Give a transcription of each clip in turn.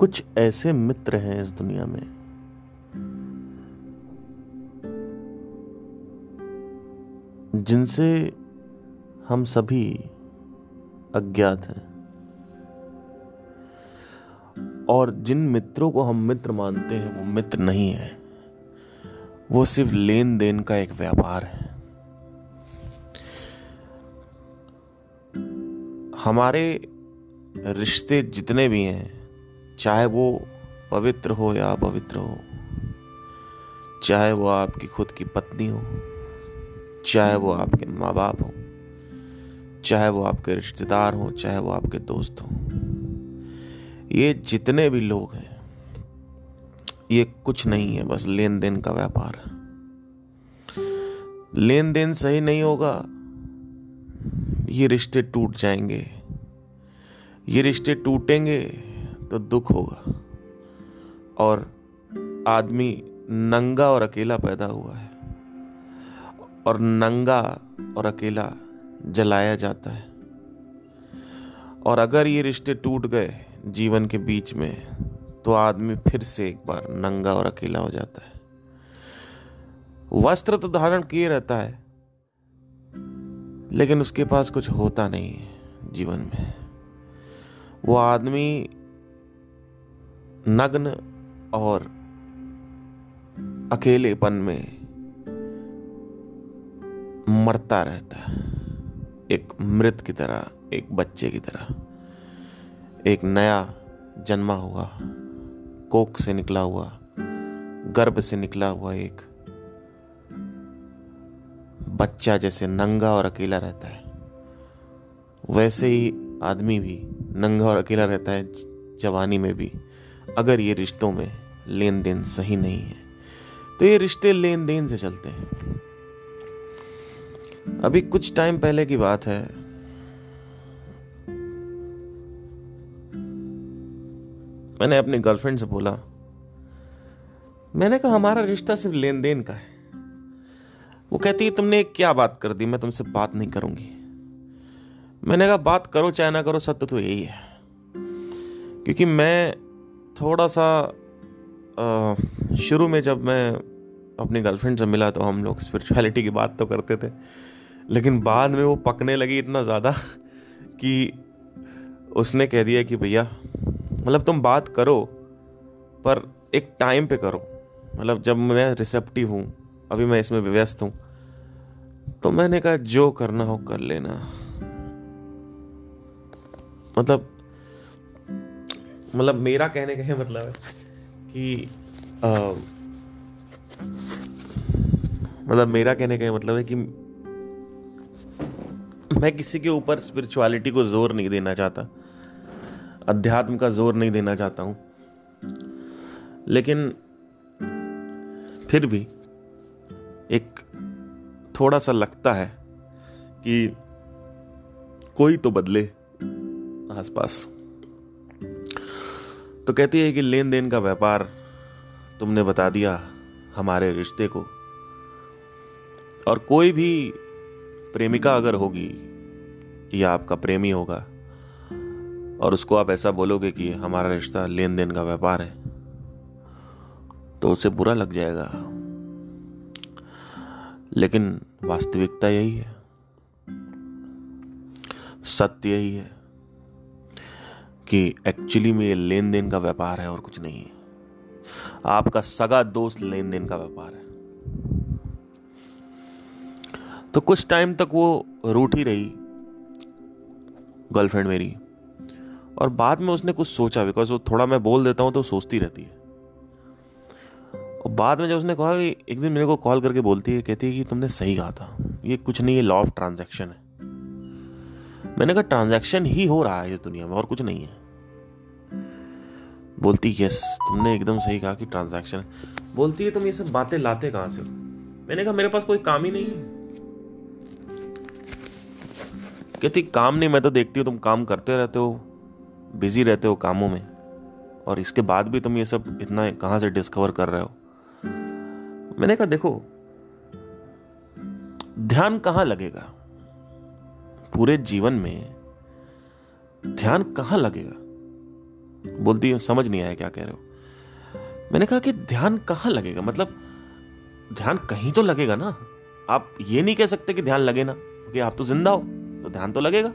कुछ ऐसे मित्र हैं इस दुनिया में। जिनसे हम सभी अज्ञात हैं। और जिन मित्रों को हम मित्र मानते हैं, वो मित्र नहीं है। वो सिर्फ़ लेन देन का एक व्यापार है। हमारे रिश्ते जितने भी हैं चाहे वो पवित्र हो या अपवित्र हो, चाहे वो आपकी खुद की पत्नी हो, चाहे वो आपके माँ बाप हो, चाहे वो आपके रिश्तेदार हो, चाहे वो आपके दोस्त हो, ये जितने भी लोग हैं, ये कुछ नहीं है, बस लेन देन का व्यापार। लेन देन सही नहीं होगा, ये रिश्ते टूट जाएँगे, ये रिश्ते टूटेंगे तो दुख होगा। और आदमी नंगा और अकेला पैदा हुआ है। और नंगा और अकेला जलाया जाता है। और अगर ये रिश्ते टूट गए जीवन के बीच में तो आदमी फिर से एक बार नंगा और अकेला हो जाता है। वस्त्र तो धारण किए रहता है, लेकिन उसके पास कुछ होता नहीं है जीवन में। वो आदमी नग्न और अकेलेपन में मरता रहता है। एक मृत की तरह, एक बच्चे की तरह। एक नया जन्मा हुआ कोक से निकला हुआ, गर्भ से निकला हुआ एक बच्चा जैसे नंगा और अकेला रहता है। वैसे ही आदमी भी नंगा और अकेला रहता है, जवानी में भी। अगर ये रिश्तों में लेन देन सही नहीं है तो ये रिश्ते लेन देन से चलते हैं। अभी कुछ टाइम पहले की बात है। मैंने अपनी गर्लफ्रेंड से बोला, मैंने कहा, हमारा रिश्ता सिर्फ़ लेन देन का है। वो कहती है तुमने क्या बात कर दी? मैं तुमसे बात नहीं करूँगी। मैंने कहा, बात करो चाहे ना करो, सत्य तो यही है। क्योंकि मैं थोड़ा सा शुरू में जब मैं अपनी गर्लफ्रेंड से मिला तो हम लोग स्पिरिचुअलिटी की बात तो करते थे, लेकिन बाद में वो पकने लगी इतना ज़्यादा कि उसने कह दिया कि भैया मतलब तुम बात करो, पर एक टाइम पे करो। मतलब जब मैं रिसेप्टिव हूँ, अभी मैं इसमें व्यस्त हूँ तो मैंने कहा, जो करना हो कर लेना। मतलब मतलब मेरा कहने का मतलब है कि मतलब मेरा कहने का मतलब है कि मैं किसी के ऊपर स्पिरिचुअलिटी को ज़ोर नहीं देना चाहता, अध्यात्म का ज़ोर नहीं देना चाहता हूँ। लेकिन फिर भी एक थोड़ा सा लगता है कि कोई तो बदले आसपास। तो कहती है कि लेन देन का व्यापार तुमने बता दिया हमारे रिश्ते को। और कोई भी प्रेमिका अगर होगी, या आपका प्रेमी होगा। और उसको आप ऐसा बोलोगे कि हमारा रिश्ता लेन देन का व्यापार है तो उसे बुरा लग जाएगा। लेकिन वास्तविकता यही है। सत्य यही है। कि एक्चुअली में ये लेन देन का व्यापार है और कुछ नहीं है। आपका सगा दोस्त लेन देन का व्यापार है। तो कुछ टाइम तक वो रूठी रही गर्लफ्रेंड मेरी। और बाद में उसने कुछ सोचा बिकॉज़ वो थोड़ा मैं बोल देता हूँ तो सोचती रहती है। और बाद में जब उसने कहा कि एक दिन मेरे को कॉल करके बोलती है, कहती है कि तुमने सही कहा था, ये कुछ नहीं है लॉ ऑफ़ ट्रांजैक्शन है। मैंने कहा ट्रांजैक्शन ही हो रहा है इस दुनिया में और कुछ नहीं है। बोलती, यस, तुमने एकदम सही कहा कि ट्रांजैक्शन बोलती है, तुम ये सब बातें लाते कहाँ से मैंने कहा, मेरे पास कोई काम ही नहीं है। कहती, काम नहीं, मैं तो देखती हूँ तुम काम करते रहते हो बिज़ी रहते हो कामों में, और इसके बाद भी तुम ये सब इतना कहाँ से डिस्कवर कर रहे हो? मैंने कहा, देखो, ध्यान कहाँ लगेगा? पूरे जीवन में ध्यान कहाँ लगेगा? बोलती है, समझ नहीं आया क्या कह रहे हो। मैंने कहा कि ध्यान कहाँ लगेगा? मतलब ध्यान कहीं तो लगेगा ना? आप ये नहीं कह सकते कि ध्यान लगे ना। क्योंकि आप तो ज़िंदा हो तो ध्यान तो लगेगा।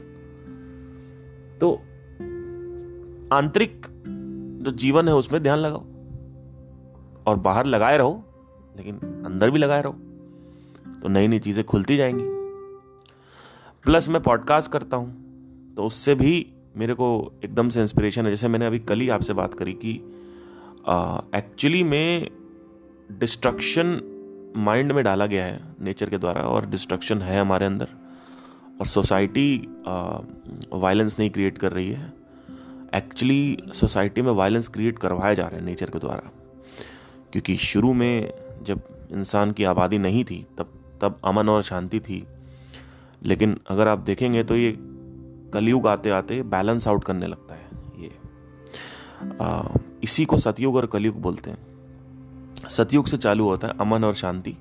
तो आंतरिक जो जीवन है, उसमें ध्यान लगाओ। और बाहर लगाए रहो, लेकिन अंदर भी लगाए रहो। तो नई नई चीज़ें खुलती जाएँगी। प्लस मैं पॉडकास्ट करता हूँ तो उससे भी मेरे को एकदम से इंस्पिरेशन है। जैसे मैंने अभी कल ही आपसे बात करी कि एक्चुअली में डिस्ट्रक्शन माइंड में डाला गया है नेचर के द्वारा और डिस्ट्रक्शन है हमारे अंदर और सोसाइटी वायलेंस नहीं क्रिएट कर रही है। एक्चुअली सोसाइटी में वायलेंस क्रिएट करवाया जा रहा है नेचर के द्वारा। क्योंकि शुरू में जब इंसान की आबादी नहीं थी, तब तब अमन और शांति थी। लेकिन अगर आप देखेंगे तो ये कलयुग आते आते बैलेंस आउट करने लगता है ये। आ, इसी को सतयुग और कलयुग बोलते हैं। सतयुग से चालू होता है अमन और शांति।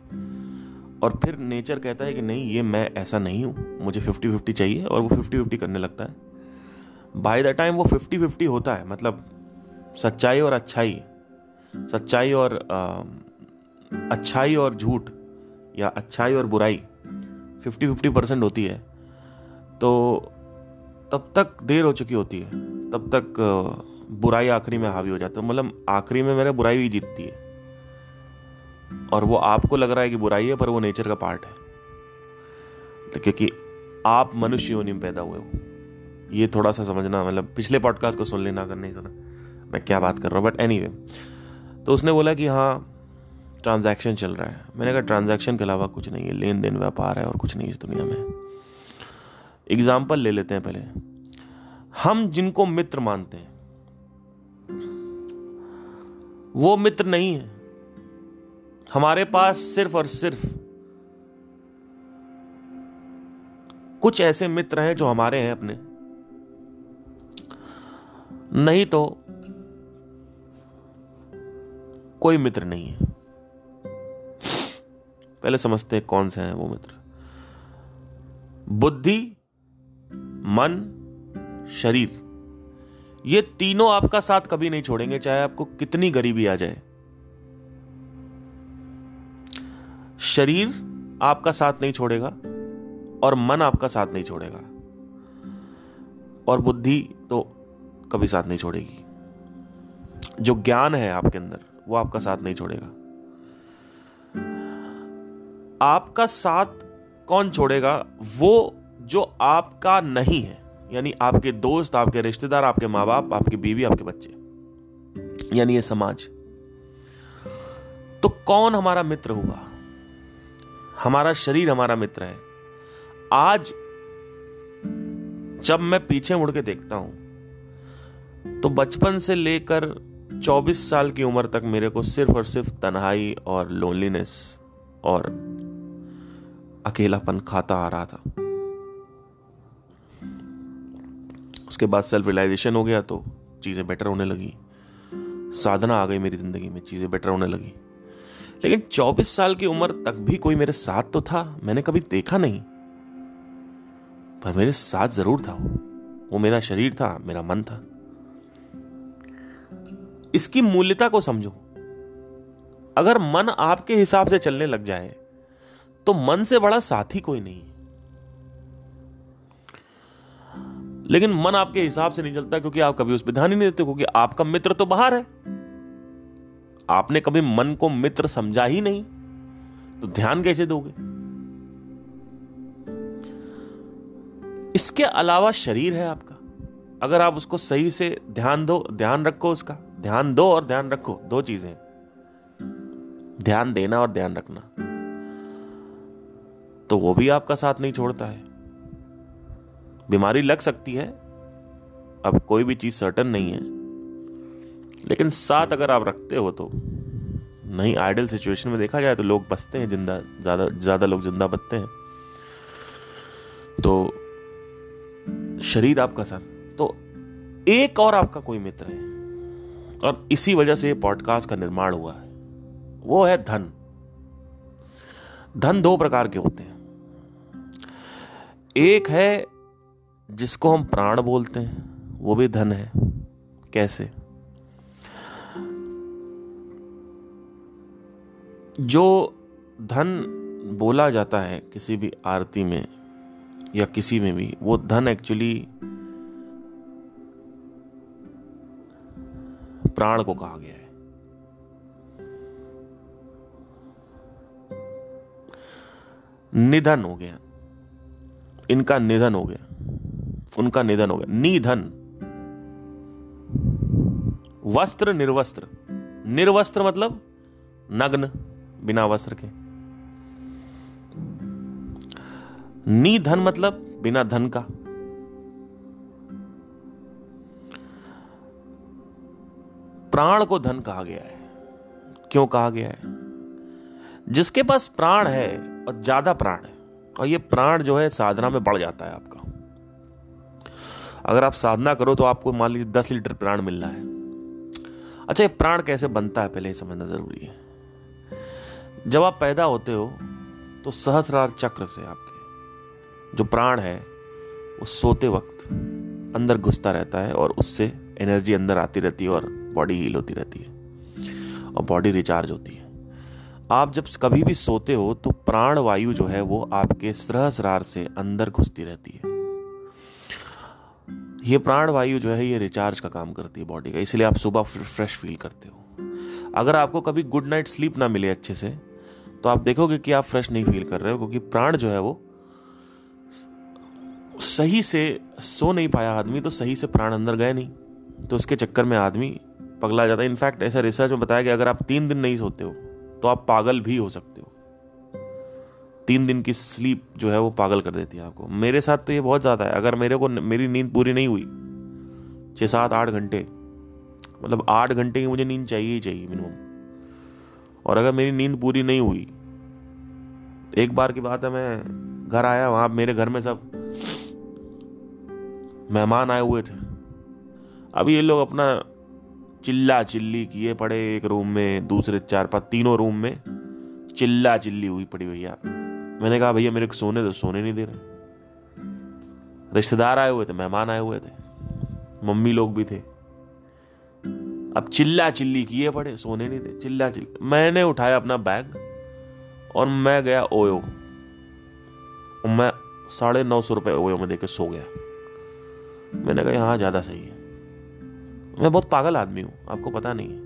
और फिर नेचर कहता है कि नहीं ये मैं ऐसा नहीं हूँ मुझे फिफ्टी फिफ्टी चाहिए और वो फिफ्टी फिफ्टी करने लगता है। बाय द टाइम वो फिफ्टी फिफ्टी होता है मतलब सच्चाई और अच्छाई सच्चाई और आ, अच्छाई और झूठ या अच्छाई और बुराई फिफ्टी फिफ्टी परसेंट होती है। तो तब तक देर हो चुकी होती है। तब तक बुराई आखिरी में हावी हो जाती है। मतलब आखिरी में मेरा बुराई ही जीतती है। और वो आपको लग रहा है कि बुराई है, पर वो नेचर का पार्ट है। तो क्योंकि आप मनुष्य योनि में पैदा हुए हो। ये थोड़ा सा समझना मतलब पिछले पॉडकास्ट को सुन लेना अगर नहीं सुना। मैं क्या बात कर रहा हूँ बट एनी तो उसने बोला कि हाँ ट्रांजैक्शन चल रहा है। मैंने कहा ट्रांजैक्शन के अलावा कुछ नहीं है। लेन देन व्यापार है और कुछ नहीं इस दुनिया में। एग्ज़ाम्पल ले लेते हैं पहले। हम जिनको मित्र मानते हैं, वो मित्र नहीं है। हमारे पास सिर्फ़ और सिर्फ़ कुछ ऐसे मित्र हैं जो हमारे हैं अपने। नहीं तो कोई मित्र नहीं है। पहले समझते हैं कौन से हैं वो मित्र। बुद्धि मन, शरीर, ये तीनों आपका साथ कभी नहीं छोड़ेंगे, चाहे आपको कितनी गरीबी आ जाए। शरीर आपका साथ नहीं छोड़ेगा और मन आपका साथ नहीं छोड़ेगा। और बुद्धि तो कभी साथ नहीं छोड़ेगी। जो ज्ञान है आपके अंदर, वो आपका साथ नहीं छोड़ेगा। आपका साथ कौन छोड़ेगा? वो जो आपका नहीं है, यानी आपके दोस्त, आपके रिश्तेदार, आपके माँ बाप आपकी बीवी, आपके बच्चे, यानी ये समाज तो कौन हमारा मित्र हुआ? हमारा शरीर हमारा मित्र है। आज जब मैं पीछे मुड़ के देखता हूँ तो बचपन से लेकर 24 साल की उम्र तक मेरे को सिर्फ़ और सिर्फ़ तन्हाई और लोनलीनेस और अकेलापन खाता आ रहा था। उसके बाद सेल्फ रियलाइजेशन हो गया तो चीज़ें बेटर होने लगी। साधना आ गई मेरी ज़िंदगी में, चीज़ें बेटर होने लगी। लेकिन 24 साल की उम्र तक भी कोई मेरे साथ तो था, मैंने कभी देखा नहीं। पर मेरे साथ ज़रूर था वो। वो मेरा शरीर था, मेरा मन था। इसकी मूल्यता को समझो। अगर मन आपके हिसाब से चलने लग जाए तो मन से बड़ा साथी कोई नहीं। लेकिन मन आपके हिसाब से नहीं चलता क्योंकि आप कभी उस पर ध्यान ही नहीं देते, क्योंकि आपका मित्र तो बाहर है। आपने कभी मन को मित्र समझा ही नहीं तो ध्यान कैसे दोगे? इसके अलावा शरीर है आपका। अगर आप उसको सही से ध्यान दो, ध्यान रखो उसका। ध्यान दो और ध्यान रखो, दो चीज़ें ध्यान देना और ध्यान रखना। तो वो भी आपका साथ नहीं छोड़ता है। बीमारी लग सकती है, अब कोई भी चीज़ सर्टन नहीं है। लेकिन साथ अगर आप रखते हो तो नहीं आइडल सिचुएशन में देखा जाए तो लोग बचते हैं, ज़िंदा, ज़्यादा ज़्यादा लोग ज़िंदा बचते हैं। तो शरीर आपका साथ। तो एक और आपका कोई मित्र है, और इसी वजह से पॉडकास्ट का निर्माण हुआ है। वो है धन। धन दो प्रकार के होते हैं। एक है जिसको हम प्राण बोलते हैं, वो भी धन है। कैसे? जो धन बोला जाता है किसी भी आरती में या किसी में भी, वो धन एक्चुअली प्राण को कहा गया है। निधन हो गया। इनका निधन हो गया। उनका निधन हो गया। निधन। वस्त्र निर्वस्त्र। निर्वस्त्र मतलब नग्न, बिना वस्त्र के। निधन मतलब बिना धन का। प्राण को धन कहा गया है। क्यों कहा गया है? जिसके पास प्राण है और ज़्यादा प्राण है, और ये प्राण जो है साधना में बढ़ जाता है आपका। अगर आप साधना करो तो आपको मान लीजिए दस लीटर प्राण मिल रहा है। अच्छा ये प्राण कैसे बनता है पहले समझना ज़रूरी है। जब आप पैदा होते हो तो सहस्रार चक्र से आपके जो प्राण है, वो सोते वक्त अंदर घुसता रहता है और उससे एनर्जी अंदर आती रहती है और बॉडी हील होती रहती है और बॉडी रिचार्ज होती है। आप जब कभी भी सोते हो तो प्राण वायु जो है, वो आपके सहस्रार से अंदर घुसती रहती है। ये प्राण वायु जो है, ये रिचार्ज का काम करती है बॉडी का, इसलिए आप सुबह फ्रेश फील करते हो। अगर आपको कभी गुड नाइट स्लीप ना मिले अच्छे से तो आप देखोगे कि आप फ्रेश नहीं फील कर रहे हो, क्योंकि प्राण जो है वो सही से सो नहीं पाया आदमी तो सही से प्राण अंदर गए नहीं। तो उसके चक्कर में आदमी पगला जाता है। इनफैक्ट ऐसा रिसर्च में बताया कि अगर आप तीन दिन नहीं सोते हो तो आप पागल भी हो सकते तीन दिन की स्लीप जो है वो पागल कर देती है आपको। मेरे साथ तो ये बहुत ज़्यादा है। अगर मेरे को मेरी नींद पूरी नहीं हुई छः सात आठ घंटे मतलब आठ घंटे की मुझे नींद चाहिए ही चाहिए मिनिमम और अगर मेरी नींद पूरी नहीं हुई, एक बार की बात है, मैं घर आया, वहाँ मेरे घर में सब मेहमान आए हुए थे। अब ये लोग अपना चिल्ला चिल्ली किए पड़े एक रूम में, दूसरे चार पाँच, तीनों रूम में चिल्ला चिल्ली हुई पड़ी भैया। मैंने कहा, भैया, मेरे को सोने तो सोने नहीं दे रहे. रिश्तेदार आए हुए थे, मेहमान आए हुए थे, मम्मी लोग भी थे। अब चिल्ला चिल्ली किए पड़े, सोने नहीं थे चिल्ला चिल्ली। मैंने उठाया अपना बैग और मैं गया ओयो। और मैं साढ़े नौ सौ रुपये ओयो में देकर सो गया। मैंने कहा, यहाँ ज़्यादा सही है। मैं बहुत पागल आदमी हूँ, आपको पता नहीं है।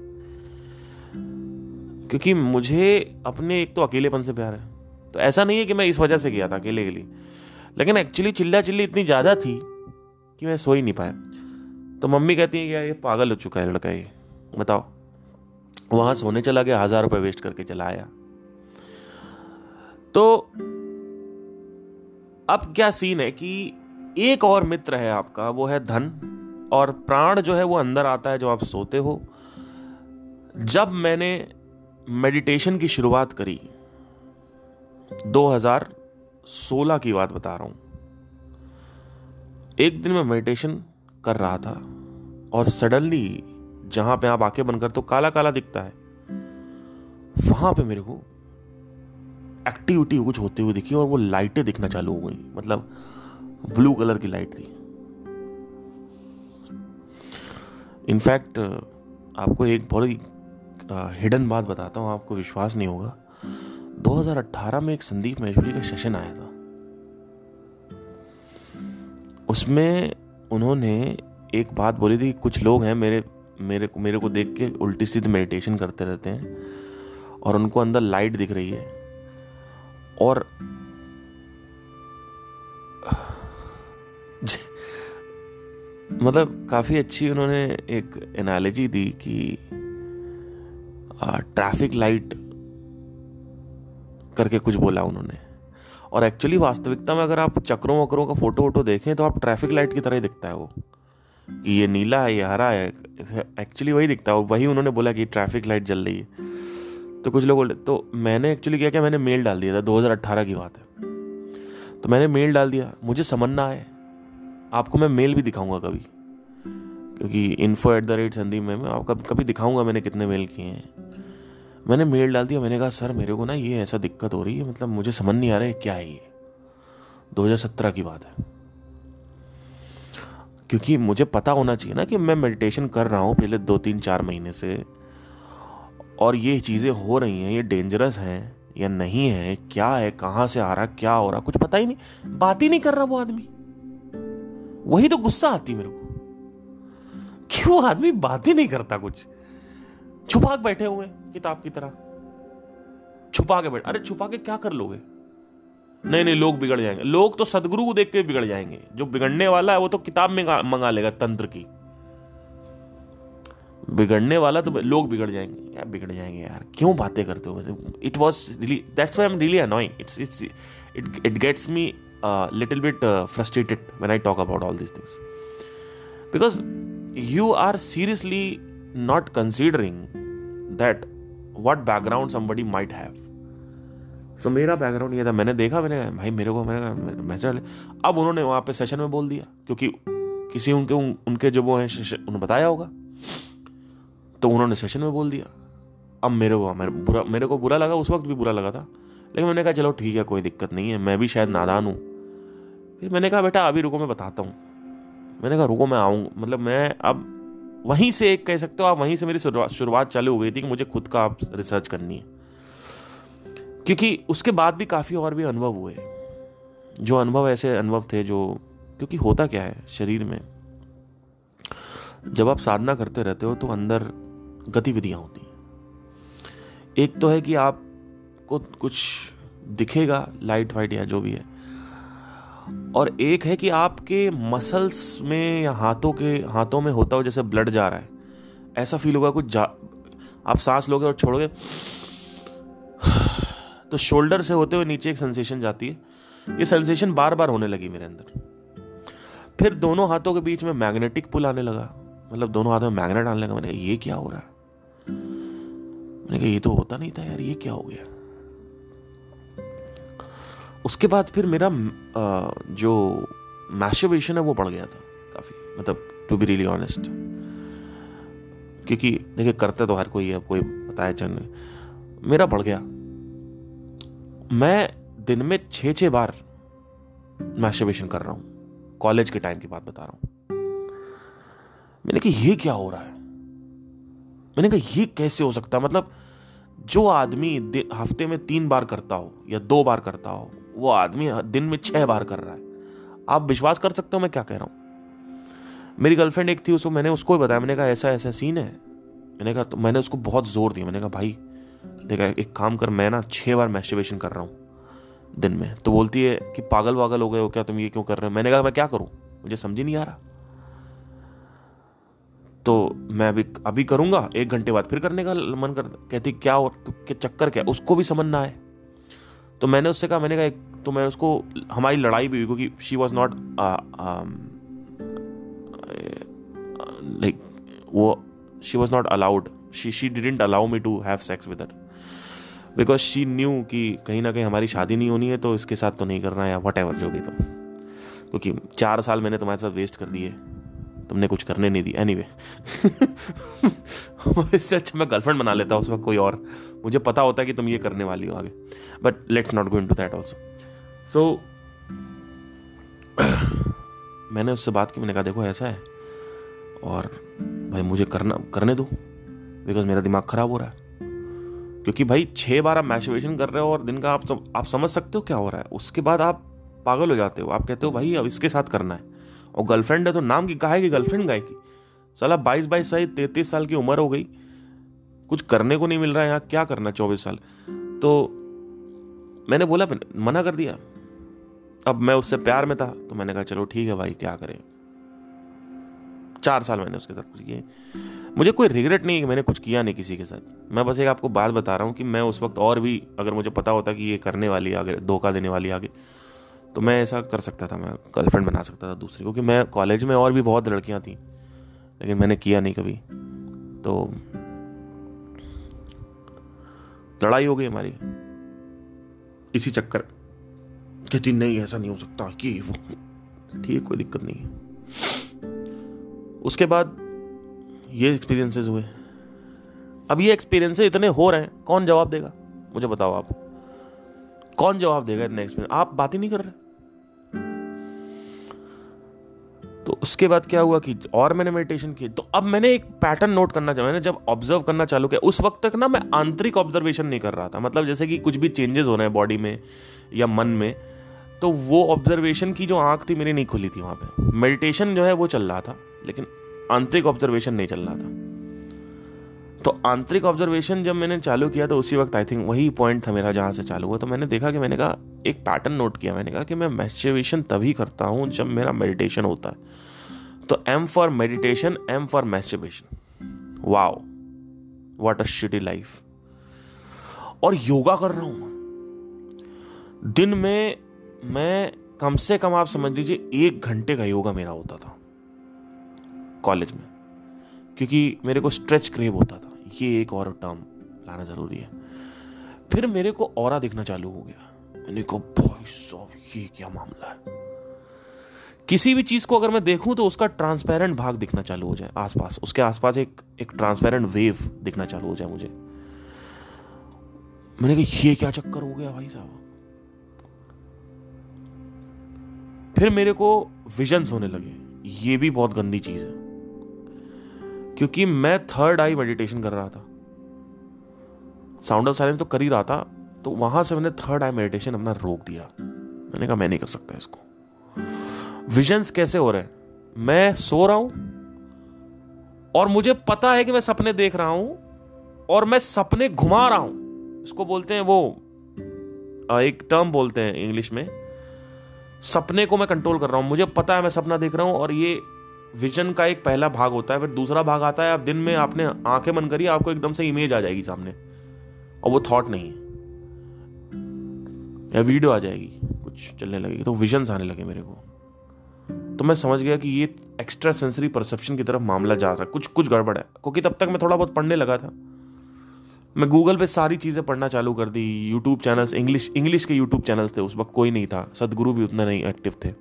क्योंकि मुझे अपने एक तो अकेलेपन से प्यार है। तो ऐसा नहीं है कि मैं इस वजह से गया था अकेले के लिए। लेकिन एक्चुअली चिल्ला चिल्ली इतनी ज़्यादा थी कि मैं सो ही नहीं पाया। तो मम्मी कहती है यार ये पागल हो चुका है लड़का ये, बताओ। वहाँ सोने चला गया, हज़ार रुपए वेस्ट करके चला आया। तो अब क्या सीन है कि एक और मित्र है आपका, वो है धन, और प्राण जो है वो अंदर आता है जब आप सोते हो। जब मैंने मेडिटेशन की शुरुआत करी 2016 की बात बता रहा हूँ। एक दिन मैं मेडिटेशन कर रहा था और सडनली जहाँ पे आप आँखें बनकर तो काला काला दिखता है। वहाँ पे मेरे को एक्टिविटी कुछ होती हुई दिखी और वो लाइटें दिखना चालू हो गई। मतलब ब्लू कलर की लाइट थी। इनफैक्ट आपको एक बहुत ही हिडन बात बताता हूँ, आपको विश्वास नहीं होगा। 2018 में एक संदीप महेश्वरी का सेशन आया था। उसमें उन्होंने एक बात बोली थी, कुछ लोग हैं मेरे मेरे को मेरे को देख के उल्टी सीधी मेडिटेशन करते रहते हैं और उनको अंदर लाइट दिख रही है। और मतलब काफ़ी अच्छी उन्होंने एक एनालॉजी दी कि ट्रैफ़िक लाइट करके कुछ बोला उन्होंने। और एक्चुअली वास्तविकता में अगर आप चक्रों वक्रों का फ़ोटो वोटो देखें तो आप ट्रैफ़िक लाइट की तरह ही दिखता है वो। कि ये नीला है, ये हरा है एक्चुअली वही दिखता है। वही उन्होंने बोला कि ट्रैफ़िक लाइट जल रही है। तो कुछ लोग तो मैंने एक्चुअली क्या किया, मैंने मेल डाल दिया था 2018 की बात है। तो मैंने मेल डाल दिया, मुझे समझ ना आए आपको मैं मेल भी दिखाऊँगा कभी। क्योंकि info at the rate Sandeep में मैं आपको कभी दिखाऊँगा मैंने कितने मेल किए हैं। मैंने मेल डाल दिया, मैंने कहा, सर, मेरे को ना ये ऐसा दिक्कत हो रही है मतलब मुझे समझ नहीं आ रहा है क्या है ये? 2017 की बात है। क्योंकि मुझे पता होना चाहिए ना कि मैं मेडिटेशन कर रहा हूँ पिछले दो तीन चार महीने से, और ये चीज़ें हो रही हैं, ये डेंजरस हैं या नहीं है, क्या है, कहाँ से आ रहा, क्या हो रहा, कुछ पता ही नहीं। बात ही नहीं कर रहा वो आदमी। वही तो गुस्सा आती मेरे को। क्यों आदमी बात ही नहीं करता कुछ? छुपा के बैठे हुए किताब की तरह। छुपा के बैठ अरे छुपा के क्या कर लोगे? नहीं नहीं, लोग बिगड़ जाएँगे। लोग तो सदगुरु को देख के बिगड़ जाएँगे। जो बिगड़ने वाला है, वो तो किताब में मंगा लेगा, तंत्र की। बिगड़ने वाला तो लोग बिगड़ जाएँगे। यार बिगड़ जाएँगे यार? क्यों बातें करते हो it was really that's why am really annoying it's it's it it gets me little bit frustrated when I talk about all this things because you are seriously not considering that what background somebody might have so मेरा background ये था मैंने देखा मैंने भाई मेरे को मैंने मैसेज अब उन्होंने वहाँ पे सेशन में बोल दिया क्योंकि किसी उनके उन, उनके जो वो हैं उन्हें बताया होगा। तो उन्होंने सेशन में बोल दिया। अब मेरे को मेरे बुरा मेरे को बुरा लगा उस वक्त भी बुरा लगा था। लेकिन मैंने कहा चलो ठीक है कोई दिक्कत नहीं है मैं भी शायद नादान हूँ। फिर मैंने कहा बेटा अभी रुको मैं बताता हूँ। मैंने कहा रुको मैं आऊँगा। मतलब मैं अब वहीं से एक कह सकते हो, आप वहीं से मेरी शुरुआत चालू हो गई थी कि मुझे खुद का आप रिसर्च करनी है। क्योंकि उसके बाद भी काफ़ी और भी अनुभव हुए। जो अनुभव ऐसे अनुभव थे जो, क्योंकि होता क्या है, शरीर में जब आप साधना करते रहते हो तो अंदर गतिविधियाँ होती हैं। एक तो है कि आपको कुछ दिखेगा लाइट वाइट या जो भी है और एक है कि आपके मसल्स में या हाथों के, हाथों में होता हो जैसे ब्लड जा रहा है। ऐसा फील होगा कुछ जा, आप सांस लोगे और छोड़ोगे तो शोल्डर से होते हुए नीचे एक सेंसेशन जाती है। ये सेंसेशन बार बार होने लगी मेरे अंदर। फिर दोनों हाथों के बीच में मैग्नेटिक पुल आने लगा। मतलब दोनों हाथों में मैग्नेट आने लगा। मैंने कहा, ये क्या हो रहा है? मैंने कहा, ये तो होता नहीं था यार, ये क्या हो गया? उसके बाद फिर मेरा जो मैशोवेशन है वो बढ़ गया था काफ़ी मतलब टू बी रियली ऑनेस्ट क्योंकि देखिए, करते तो हर कोई है कोई बताया चल मेरा बढ़ गया। मैं दिन में छः छः बार मैस्टरबेशन कर रहा हूँ। कॉलेज के टाइम की बात बता रहा हूँ। मैंने कहा, ये क्या हो रहा है? मैंने कहा, ये कैसे हो सकता है? मतलब जो आदमी हफ़्ते में तीन बार करता हो या दो बार करता हो वो आदमी दिन में छह बार कर रहा है। आप विश्वास कर सकते हो मैं क्या कह रहा हूँ? मेरी गर्लफ्रेंड एक थी, उसको मैंने उसको ही बताया, मैंने कहा, ऐसा ऐसा सीन है। मैंने कहा तो मैंने उसको बहुत ज़ोर दिया, मैंने कहा, भाई, देखा, एक काम कर, मैं ना छह बार मैस्टिवेशन कर रहा हूँ दिन में। तो बोलती है कि, पागल वागल हो गए हो क्या, तुम ये क्यों कर रहे हो? मैंने कहा, मैं क्या करूँ? मुझे समझ ही नहीं आ रहा। तो मैं अभी अभी करूँगा, एक घंटे बाद फिर करने का मन कर, कहती, क्या हो तो क्या चक्कर, क्या? उसको भी समझ ना आए। तो मैंने उससे कहा, मैंने कहा, एक तो मैं उसको, हमारी लड़ाई भी हुई, क्योंकि शी वॉज़ नॉट लाइक वो she was not allowed she she didn't allow me to have sex with her because she knew कि कहीं ना कहीं हमारी शादी नहीं होनी है तो इसके साथ तो नहीं करना है या वट एवर जो भी तो। क्योंकि चार साल मैंने तुम्हारे साथ वेस्ट कर दिए। तुमने कुछ करने नहीं दी एनी वे इससे अच्छा मैं गर्लफ्रेंड बना लेता उस वक्त कोई और। मुझे पता होता है कि तुम ये करने वाली हो आगे। But let's not go into that also so so, मैंने उससे बात की मैंने कहा देखो ऐसा है और भाई मुझे करना करने दो बिकॉज़ मेरा दिमाग खराब हो रहा है. क्योंकि भाई छः बार आप मैस्टरबेशन कर रहे हो और दिन का आप सब आप समझ सकते हो क्या हो रहा है। उसके बाद आप पागल हो जाते हो। आप कहते हो भाई अब इसके साथ करना है। और गर्लफ्रेंड है तो नाम की कहा है कि गर्लफ्रेंड गाय की साला बाईस बाईस साल तैतीस साल की उम्र हो गई। कुछ करने को नहीं मिल रहा है यहाँ क्या करना चौबीस साल? तो मैंने बोला मना कर दिया। अब मैं उससे प्यार में था तो मैंने कहा, चलो ठीक है भाई, क्या करें? चार साल मैंने उसके साथ कुछ किए। मुझे कोई रिग्रेट नहीं है कि मैंने कुछ किया नहीं किसी के साथ। मैं बस एक आपको बात बता रहा हूँ कि मैं उस वक्त और भी, अगर मुझे पता होता कि ये करने वाली आगे, धोखा देने वाली आगे तो मैं ऐसा कर सकता था, मैं गर्लफ्रेंड बना सकता था दूसरी क्योंकि मैं कॉलेज में और भी बहुत लड़कियाँ थी, लेकिन मैंने किया नहीं कभी। तो लड़ाई हो गई हमारी। इसी चक्कर कहती नहीं, ऐसा नहीं हो सकता कि वो ठीक कोई दिक्कत नहीं है। उसके बाद ये एक्सपीरियंसेस हुए। अब ये एक्सपीरियंसेस इतने हो रहे हैं, कौन जवाब देगा? मुझे बताओ आप। कौन जवाब देगा इतने एक्सपीरियंस आप बात ही नहीं कर रहे। तो उसके बाद क्या हुआ कि और मैंने मेडिटेशन की तो अब मैंने एक पैटर्न नोट करना चाहा मैंने जब ऑब्ज़र्व करना चालू किया, उस वक्त तक ना मैं आंतरिक ऑब्जर्वेशन नहीं कर रहा था। मतलब जैसे कि कुछ भी चेंजेस हो रहे हैं बॉडी में या मन में तो वो ऑब्जर्वेशन की जो आँख थी, मेरी नहीं खुली थी वहाँ पे। मेडिटेशन जो है, वो चल रहा था, लेकिन आंतरिक ऑब्जर्वेशन नहीं चल रहा था। तो आंतरिक ऑब्जर्वेशन जब मैंने चालू किया तो उसी वक्त आई थिंक वही पॉइंट था मेरा जहाँ से चालू हुआ। तो मैंने देखा कि मैंने कहा, एक पैटर्न नोट किया। मैंने कहा कि मैं मैस्टिवेशन तभी करता हूँ जब मेरा मेडिटेशन होता है। तो M for meditation M for masturbation wow what a shitty life और योगा कर रहा हूँ दिन में मैं कम से कम आप समझ लीजिए, एक घंटे का योगा मेरा होता था, कॉलेज में। क्योंकि मेरे को स्ट्रेच क्रेव होता था। ये एक और टर्म लाना ज़रूरी है। फिर मेरे को और दिखना चालू हो गया। मैंने कहा ये क्या मामला है? किसी भी चीज़ को अगर मैं देखूँ तो उसका ट्रांसपेरेंट भाग दिखना चालू हो जाए, आसपास। उसके आसपास एक एक ट्रांसपेरेंट वेव दिखना चालू हो जाए मुझे। मैंने कहा, ये क्या चक्कर हो गया भाई साहब? फिर मेरे को विजन्स होने लगे। ये भी बहुत गंदी चीज़ है। क्योंकि मैं थर्ड आई मेडिटेशन कर रहा था। साउंड ऑफ़ साइलेंस तो कर ही रहा था तो वहाँ से मैंने थर्ड आई मेडिटेशन अपना रोक दिया। मैंने कहा, मैं नहीं कर सकता इसको। विजन्स कैसे हो रहे हैं? मैं सो रहा हूँ, और मुझे पता है कि मैं सपने देख रहा हूँ, और मैं सपने घुमा रहा हूँ। इसको बोलते हैं वो एक टर्म बोलते हैं इंग्लिश में सपने को मैं कंट्रोल कर रहा हूँ। मुझे पता है, मैं सपना देख रहा हूँ और ये विजन का एक पहला भाग होता है, फिर दूसरा भाग आता है। आप दिन में आपने आँखें बंद करी, आपको एकदम से इमेज आ जाएगी सामने। और वो थॉट नहीं है। या वीडियो आ जाएगी, कुछ चलने लगेगी तो विजन आने लगे मेरे को। तो मैं समझ गया कि ये एक्स्ट्रा सेंसरी परसेप्शन की तरफ़ मामला जा रहा है। कुछ कुछ गड़बड़ है। क्योंकि तब तक मैं थोड़ा बहुत पढ़ने लगा था। मैं गूगल पे सारी चीज़ें पढ़ना चालू कर दी यूट्यूब चैनल्स इंग्लिश इंग्लिश के यूट्यूब चैनल्स थे उस वक्त, कोई नहीं था, सदगुरु भी उतना नहीं एक्टिव थे।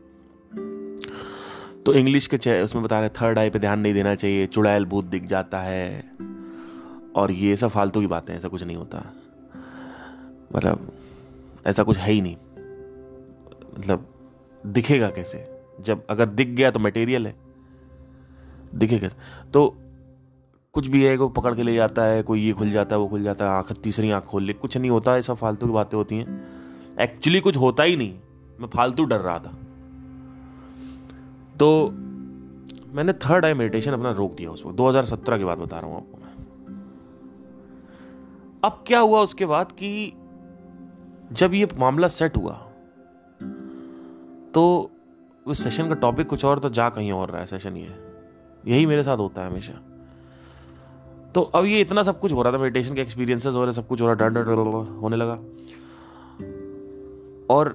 तो इंग्लिश के उसमें बता रहे थर्ड आई पे ध्यान नहीं देना चाहिए, चुड़ैल भूत दिख जाता है, और ये सब फालतू की बातें, ऐसा कुछ नहीं होता। मतलब ऐसा कुछ है ही नहीं। मतलब दिखेगा कैसे? जब अगर दिख गया तो मटेरियल है। दिखेगा। तो कुछ भी है, कोई पकड़ के ले जाता है, कोई ये खुल जाता है, वो खुल जाता है आखिर तीसरी आँख खोल ले। कुछ नहीं होता ऐसा फालतू की बातें होती हैं। एक्चुअली कुछ होता ही नहीं। मैं फालतू डर रहा था। तो मैंने थर्ड आई मेडिटेशन अपना रोक दिया उस वक्त 2017 की बात बता रहा हूँ आपको मैं। अब क्या हुआ उसके बाद कि जब ये मामला सेट हुआ तो उस सेशन का टॉपिक कुछ और तो जा कहीं और रहा है सेशन ये। यही मेरे साथ होता है हमेशा। तो अब ये इतना सब कुछ हो रहा था मेडिटेशन के एक्सपीरियंसेस हो रहे सब कुछ हो रहा डर डर होने लगा। और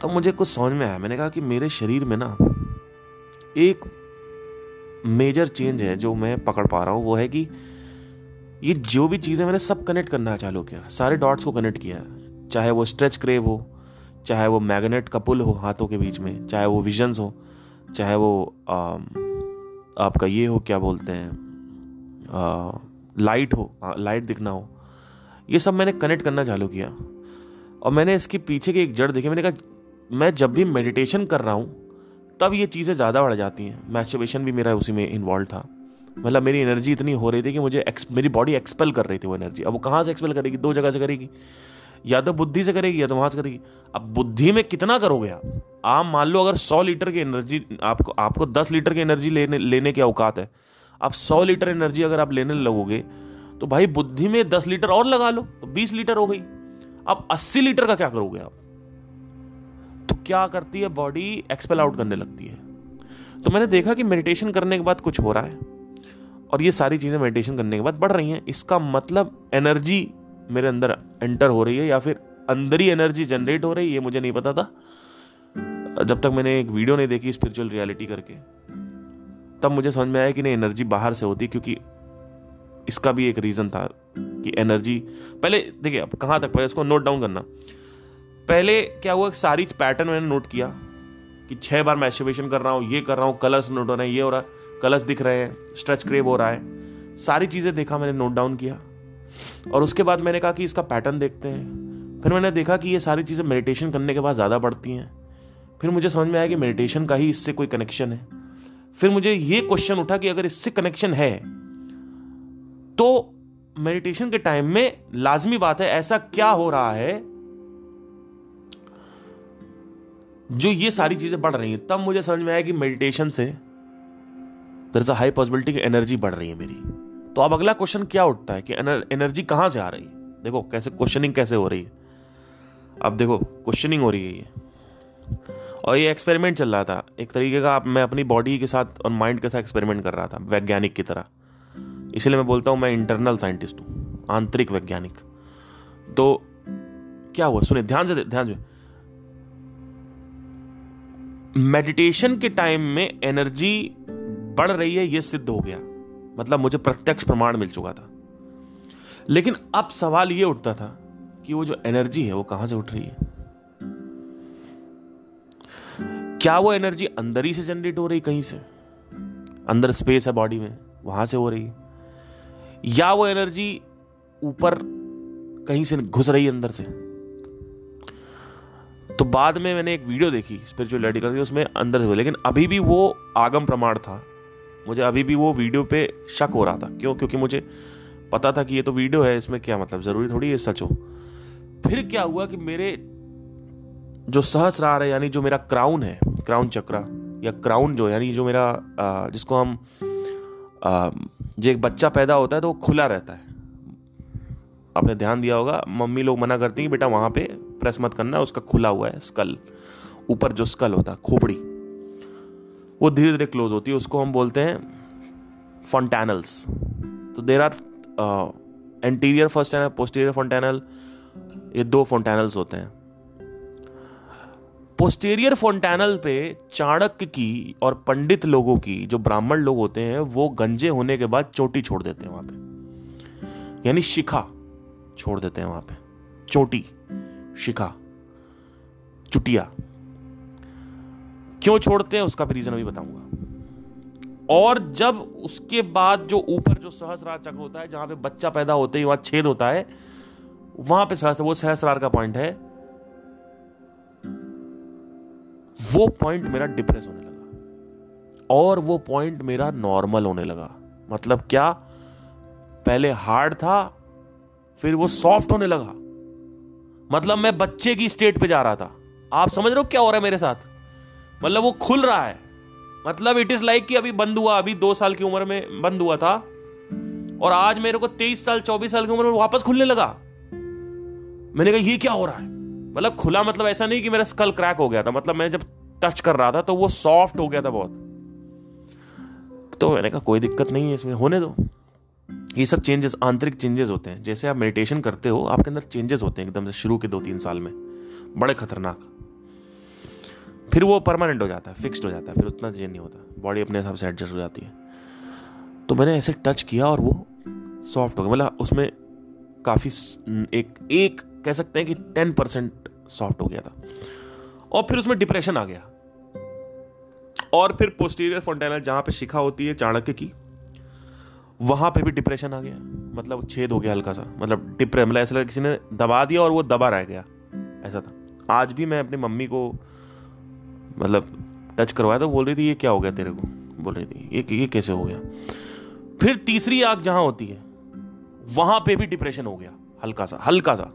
तो मुझे कुछ समझ में आया। मैंने कहा कि मेरे शरीर में ना एक मेजर चेंज है जो मैं पकड़ पा रहा हूँ। वो है कि ये जो भी चीज़ें मैंने सब कनेक्ट करना चालू किया। सारे डॉट्स को कनेक्ट किया चाहे वो स्ट्रेच क्रेव हो चाहे वो मैग्नेट का पुल हो हाथों के बीच में चाहे वो विजन्स हो चाहे वो आ, आपका ये हो क्या बोलते हैं लाइट हो आ, लाइट दिखना हो। ये सब मैंने कनेक्ट करना चालू किया। और मैंने इसके पीछे की एक जड़ देखी मैंने कहा मैं जब भी मेडिटेशन कर रहा हूँ तब ये चीज़ें ज़्यादा बढ़ जाती हैं। मैस्टरबेशन भी मेरा उसी में इन्वॉल्व था। मतलब मेरी एनर्जी इतनी हो रही थी कि मुझे एक्स, मेरी बॉडी एक्सपेल कर रही थी वो एनर्जी अब वो कहाँ से एक्सपेल करेगी? दो जगह से करेगी। या तो बुद्धि से करेगी, या तो वहाँ से करेगी। अब बुद्धि में कितना करोगे आप? आप मान लो अगर सौ लीटर की एनर्जी आपको आपको दस लीटर की एनर्जी लेने लेने की औकात है। आप सौ लीटर एनर्जी अगर आप लेने लगोगे तो भाई बुद्धि में दस लीटर और लगा लो तो बीस लीटर हो गई। अब अस्सी लीटर का क्या करोगे आप? तो क्या करती है बॉडी एक्सपेल आउट करने लगती है। तो मैंने देखा कि मेडिटेशन करने के बाद कुछ हो रहा है, और ये सारी चीज़ें मेडिटेशन करने के बाद बढ़ रही हैं। इसका मतलब एनर्जी मेरे अंदर एंटर हो रही है या फिर अंदर ही एनर्जी जनरेट हो रही है, ये मुझे नहीं पता था। जब तक मैंने एक वीडियो नहीं देखी स्पिरिचुअल रियलिटी करके, तब मुझे समझ में आया कि नहीं एनर्जी बाहर से होती क्योंकि इसका भी एक रीज़न था कि एनर्जी पहले देखिए, अब कहाँ तक, पहले इसको नोट डाउन करना। पहले क्या हुआ, सारी पैटर्न मैंने नोट किया कि छह बार मैस्टरबेशन कर रहा हूँ, ये कर रहा हूँ कलर्स नोट हो रहे हैं, ये हो रहा है कलर्स दिख रहे हैं स्ट्रेच क्रेव हो रहा है, सारी चीज़ें देखा, मैंने नोट डाउन किया। और उसके बाद मैंने कहा कि इसका पैटर्न देखते हैं। फिर मैंने देखा कि ये सारी चीज़ें मेडिटेशन करने के बाद ज़्यादा बढ़ती हैं। फिर मुझे समझ में आया कि मेडिटेशन का ही इससे कोई कनेक्शन है। फिर मुझे ये क्वेश्चन उठा कि अगर इससे कनेक्शन है तो मेडिटेशन के टाइम में लाजमी बात है, ऐसा क्या हो रहा है जो ये सारी चीज़ें बढ़ रही हैं। तब मुझे समझ में आया कि मेडिटेशन से there is a high possibility की एनर्जी बढ़ रही है मेरी। तो अब अगला क्वेश्चन क्या उठता है कि एनर्जी कहाँ से आ रही है? देखो, कैसे क्वेश्चनिंग कैसे हो रही है? अब देखो क्वेश्चनिंग हो रही है ये। और ये एक्सपेरिमेंट चल रहा था। एक तरीके का मैं अपनी बॉडी के साथ और माइंड के साथ एक्सपेरिमेंट कर रहा था, वैज्ञानिक की तरह। इसलिए मैं बोलता हूँ, मैं इंटरनल साइंटिस्ट हूँ, आंतरिक वैज्ञानिक। तो क्या हुआ? सुने ध्यान से ध्यान से। मेडिटेशन के टाइम में एनर्जी बढ़ रही है, ये सिद्ध हो गया। मतलब मुझे प्रत्यक्ष प्रमाण मिल चुका था। लेकिन अब सवाल यह उठता था कि वो जो एनर्जी है, वो कहाँ से उठ रही है? क्या वो एनर्जी अंदर ही से जनरेट हो रही, कहीं से? अंदर स्पेस है बॉडी में, वहाँ से हो रही है? या वो एनर्जी ऊपर कहीं से घुस रही है अंदर से? तो बाद में मैंने एक वीडियो देखी स्पिरिचुअलिटी करके, उसमें अंदर से लेकिन अभी भी वो आगम प्रमाण था। मुझे अभी भी वो वीडियो पे शक हो रहा था। क्यों? क्योंकि मुझे पता था कि ये तो वीडियो है, इसमें क्या मतलब? ज़रूरी थोड़ी ये सच हो। फिर क्या हुआ कि मेरे जो सहस्रार है, यानी जो मेरा क्राउन है, क्राउन चक्रा, या क्राउन जो, यानी जो मेरा जिसको हम जो एक बच्चा पैदा होता है तो वो खुला रहता है। आपने ध्यान दिया होगा, मम्मी लोग मना करती हैं बेटा वहाँ पे प्रेस मत करना, उसका खुला हुआ है स्कल ऊपर जो स्कल होता है, खोपड़ी। वो धीरे धीरे क्लोज होती है, उसको हम बोलते हैं फंटैनल्स तो there are anterior fontanelle posterior fontanelle ये दो फोंटैनल्स होते हैं. पोस्टेरियर फोंटैनल पे चाणक्य की और पंडित लोगों की, जो ब्राह्मण लोग होते हैं, वो गंजे होने के बाद चोटी छोड़ देते हैं वहाँ पे. यानी शिखा छोड़ देते हैं वहाँ पे. चोटी, शिखा, चुटिया. क्यों छोड़ते हैं, उसका भी रीजन अभी बताऊँगा। और जब उसके बाद जो ऊपर जो सहस्रार चक्र होता है, जहाँ पे बच्चा पैदा होते ही वहाँ छेद होता है, वहाँ पे सहस्र, वो सहस्रार का पॉइंट है। वो पॉइंट मेरा डिप्रेस होने लगा। और वो पॉइंट मेरा नॉर्मल होने लगा। मतलब क्या? पहले हार्ड था, फिर वो सॉफ्ट होने लगा। मतलब मैं बच्चे की स्टेट पे जा रहा था। आप समझ रहे हो क्या हो रहा है मेरे साथ? मतलब वो खुल रहा है। मतलब इट इज़ लाइक कि अभी बंद हुआ, अभी दो साल की उम्र में बंद हुआ था। और आज मेरे को तेईस साल, चौबीस साल की उम्र में वापस खुलने लगा। मैंने कहा, ये क्या हो रहा है? मतलब खुला मतलब ऐसा नहीं कि मेरा स्कल क्रैक हो गया था। मतलब मैं जब टच कर रहा था तो वो सॉफ्ट हो गया था बहुत। तो मैंने कहा, कोई दिक्कत नहीं है इसमें, होने दो। ये सब चेंजेस आंतरिक चेंजेस होते हैं। जैसे आप मेडिटेशन करते हो, आपके अंदर चेंजेस होते हैं एकदम से शुरू के दो तीन साल में। बड़े खतरनाक। फिर वो परमानेंट हो जाता है फिक्स्ड हो जाता है, फिर उतना चेंज नहीं होता। बॉडी अपने हिसाब से एडजस्ट हो जाती है। तो मैंने ऐसे टच किया और वो सॉफ्ट हो गया। मतलब उसमें काफ़ी एक एक कह सकते हैं कि टेन परसेंट सॉफ्ट हो गया था। और फिर उसमें डिप्रेशन आ गया। और फिर पोस्टीरियर फोंटेनल जहाँ पे शिखा होती है चाणक्य की, वहाँ पे भी डिप्रेशन आ गया। मतलब छेद हो गया हल्का सा। मतलब डिप्रे मतलब ऐसा लगा किसी ने दबा दिया और वो दबा रह गया। ऐसा था। आज भी मैं अपनी मम्मी को मतलब टच करवाया तो बोल रही थी, ये क्या हो गया तेरे को? बोल रही थी, ये ये कैसे हो गया? फिर तीसरी आग जहाँ होती है, वहाँ पे भी डिप्रेशन हो गया, हल्का सा हल्का सा।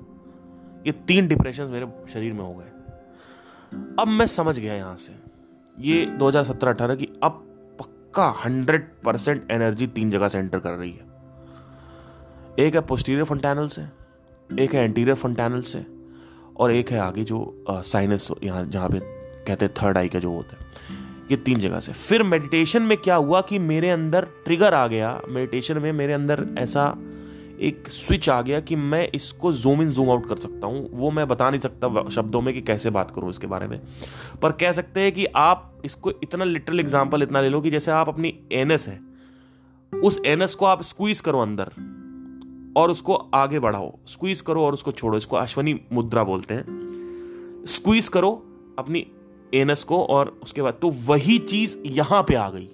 ये तीन डिप्रेशन मेरे शरीर में हो गए। अब मैं समझ गया यहाँ से। ये 2017-18 की अब पक्का 100 परसेंट एनर्जी तीन जगह से एंटर कर रही है। एक है पोस्टीरियर फंटैनल से, एक है एंटीरियर फंटैनल से, और एक है आगे जो साइनस यहाँ, जहाँ पे कहते हैं थर्ड आई का जो होता है, ये तीन जगह से। फिर मेडिटेशन में क्या हुआ कि मेरे अंदर ट्रिगर आ गया मेडिटेशन में मेरे अंदर ऐसा एक स्विच आ गया कि मैं इसको जूम इन जूम आउट कर सकता हूँ। वो मैं बता नहीं सकता शब्दों में कि कैसे बात करूँ इसके बारे में। पर कह सकते हैं कि आप इसको इतना लिटरल एग्ज़ाम्पल इतना ले लो कि जैसे आप अपनी एनएस है, उस एनएस को आप स्क्वीज करो अंदर और उसको आगे बढ़ाओ। स्क्वीज करो और उसको छोड़ो, इसको अश्वनी मुद्रा बोलते हैं। स्क्वीज करो अपनी एनएस को और उसके बाद तो वही चीज़ यहाँ पे आ गई।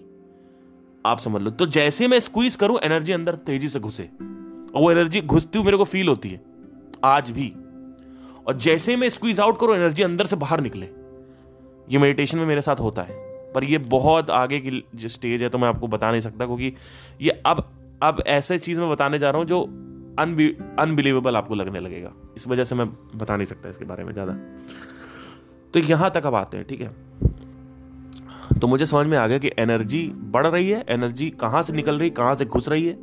आप समझ लो। तो जैसे मैं स्क्वीज करूँ एनर्जी अंदर तेज़ी से घुसे। और वो एनर्जी घुसती हुई मेरे को फील होती है। आज भी। और जैसे मैं स्क्वीज आउट करूँ एनर्जी अंदर से बाहर निकले। ये मेडिटेशन में मेरे साथ होता है। पर ये बहुत आगे की जो स्टेज है तो मैं आपको बता नहीं सकता, क्योंकि ये अब अब ऐसे चीज़ में बताने जा रहा हूँ, जो अनबिलीवेबल आपको लगने लगेगा। इस वजह से मैं बता नहीं सकता इसके बारे में ज़्यादा। तो यहाँ तक अब आते हैं, ठीक है? तो मुझे समझ में आ गया कि एनर्जी बढ़ रही है, एनर्जी कहाँ से निकल रही, कहाँ से घुस रही है,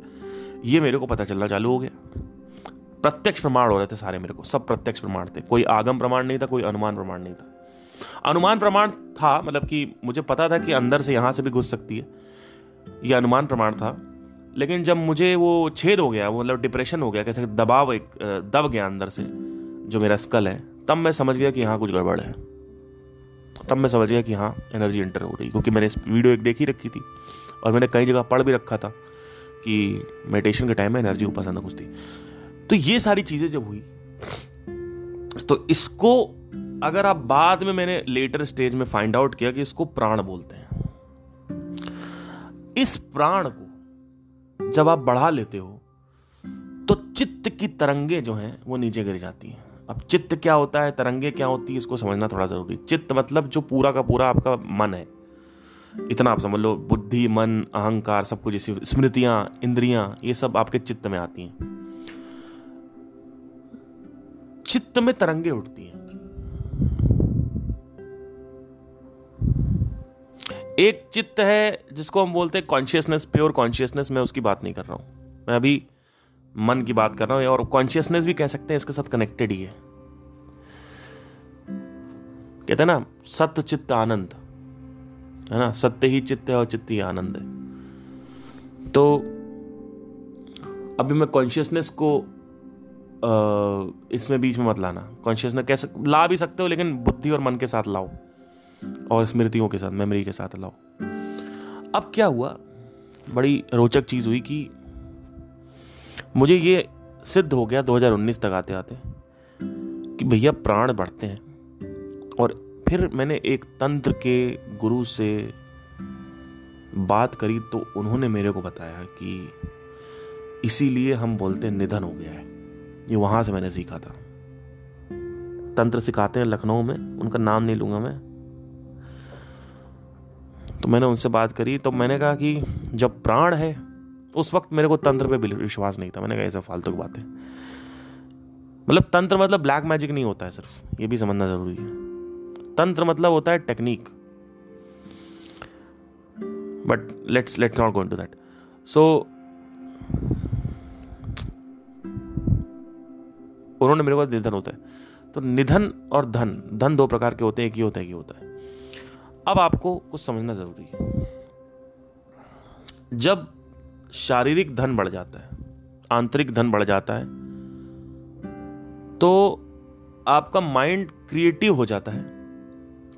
ये मेरे को पता चलना चालू हो गया। प्रत्यक्ष प्रमाण हो रहे थे सारे मेरे को, सब प्रत्यक्ष प्रमाण थे, कोई आगम प्रमाण नहीं था, कोई अनुमान प्रमाण नहीं था। अनुमान प्रमाण था मतलब कि मुझे पता था कि अंदर से यहाँ से भी घुस सकती है यह अनुमान प्रमाण था, लेकिन जब मुझे वो छेद हो गया, वो मतलब डिप्रेशन हो गया, कैसे दबाव एक दब गया अंदर से, जो मेरा स्कल है, तब मैं समझ गया कि यहाँ कुछ गड़बड़ है। तब मैं समझ गया कि हाँ एनर्जी एंटर हो रही क्योंकि मैंने वीडियो एक देख ही रखी थी और मैंने कई जगह पढ़ भी रखा था कि मेडिटेशन के टाइम में एनर्जी ऊपर से घुसती तो ये सारी चीज़ें जब हुई तो इसको अगर आप बाद में मैंने लेटर स्टेज में फाइंड आउट किया कि इसको प्राण बोलते हैं। इस प्राण को जब आप बढ़ा लेते हो तो चित्त की तरंगे जो हैं, वो नीचे गिर जाती हैं। अब चित्त क्या होता है, तरंगे क्या होती है, इसको समझना थोड़ा ज़रूरी। चित्त मतलब जो पूरा का पूरा आपका मन है। इतना आप समझ लो, बुद्धि, मन, अहंकार, सब कुछ स्मृतियाँ, इंद्रियाँ, ये सब आपके चित्त में आती हैं। चित्त में तरंगे उठती हैं। एक चित्त है जिसको हम बोलते हैं कॉन्शियसनेस प्योर कॉन्शियसनेस मैं उसकी बात नहीं कर रहा हूँ। मैं अभी मन की बात कर रहा हूँ, और कॉन्शियसनेस भी कह सकते हैं इसके साथ कनेक्टेड ही है। कहते हैं ना सत्य चित्त आनंद, है ना? सत्य ही चित्त है और चित्त ही आनंद है। तो अभी मैं कॉन्शियसनेस को इसमें बीच में मत लाना। कॉन्शियसनेस कैसे ला भी सकते हो, लेकिन बुद्धि और मन के साथ लाओ, और स्मृतियों के साथ मेमोरी के साथ लाओ। अब क्या हुआ? बड़ी रोचक चीज़ हुई कि मुझे ये सिद्ध हो गया 2019 तक आते आते कि भैया प्राण बढ़ते हैं। और फिर मैंने एक तंत्र के गुरु से बात करी तो उन्होंने मेरे को बताया कि इसीलिए हम बोलते निधन हो गया है। ये वहाँ से मैंने सीखा था। तंत्र सिखाते हैं लखनऊ में, उनका नाम नहीं लूँगा मैं। तो मैंने उनसे बात करी तो मैंने कहा कि जब प्राण है उस वक्त मेरे को तंत्र पे विश्वास नहीं था। मैंने कहा ऐसा फालतू की बात है। मतलब तंत्र मतलब ब्लैक मैजिक नहीं होता है सिर्फ़। ये भी समझना ज़रूरी है। तंत्र मतलब होता है technique but let's let's not go to that so उन्होंने मेरे को निधन होता है। तो निधन और धन धन दो प्रकार के होते हैं, एक ही होता है, एक ही होता है। अब आपको कुछ समझना ज़रूरी है। जब शारीरिक धन बढ़ जाता है, आंतरिक धन बढ़ जाता है तो आपका माइंड क्रिएटिव हो जाता है।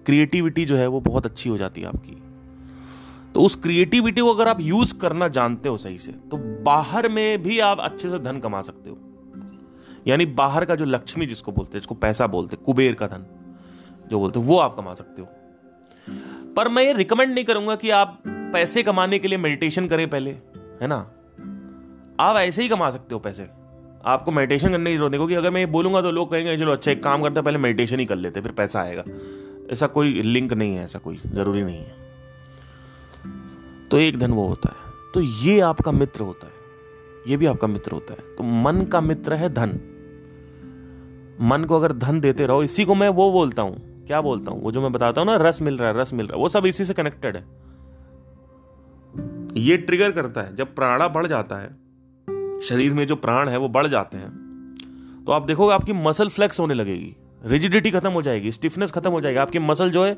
क्रिएटिविटी जो है वो बहुत अच्छी हो जाती है आपकी। तो उस क्रिएटिविटी को अगर आप यूज़ करना जानते हो सही से तो बाहर में भी आप अच्छे से धन कमा सकते हो। यानी बाहर का जो लक्ष्मी जिसको बोलते हैं, जिसको पैसा बोलते हैं, कुबेर का धन जो बोलते हैं, वो आप कमा सकते हो। पर मैं ये रिकमेंड नहीं करूँगा कि आप पैसे कमाने के लिए मेडिटेशन करें पहले। है ना? आप ऐसे ही कमा सकते हो पैसे। आपको मेडिटेशन करने की ज़रूरत नहीं, क्योंकि अगर मैं ये बोलूँगा तो लोग कहेंगे, चलो अच्छा एक काम करते पहले मेडिटेशन ही कर लेते फिर पैसा आएगा। ऐसा कोई लिंक नहीं है, ऐसा कोई ज़रूरी नहीं है। तो एक धन वो होता है। तो ये आपका मित्र होता है। ये भी आपका मित्र होता है। तो मन का मित्र है धन। मन को अगर धन देते रहो, इसी को मैं वो बोलता हूँ। क्या बोलता हूँ? वो जो मैं बताता हूँ ना, रस मिल रहा है, रस मिल रहा है। वो सब इसी से कनेक्टेड है। ये ट्रिगर करता है, जब प्राणा बढ़ जाता है, शरीर में जो प्राण है वो बढ़ जाते हैं तो आप देखोगे आपकी मसल फ्लेक्स होने लगेगी रिजिडिटी खत्म हो जाएगी स्टिफनेस खत्म हो जाएगी, आपकी मसल जो है,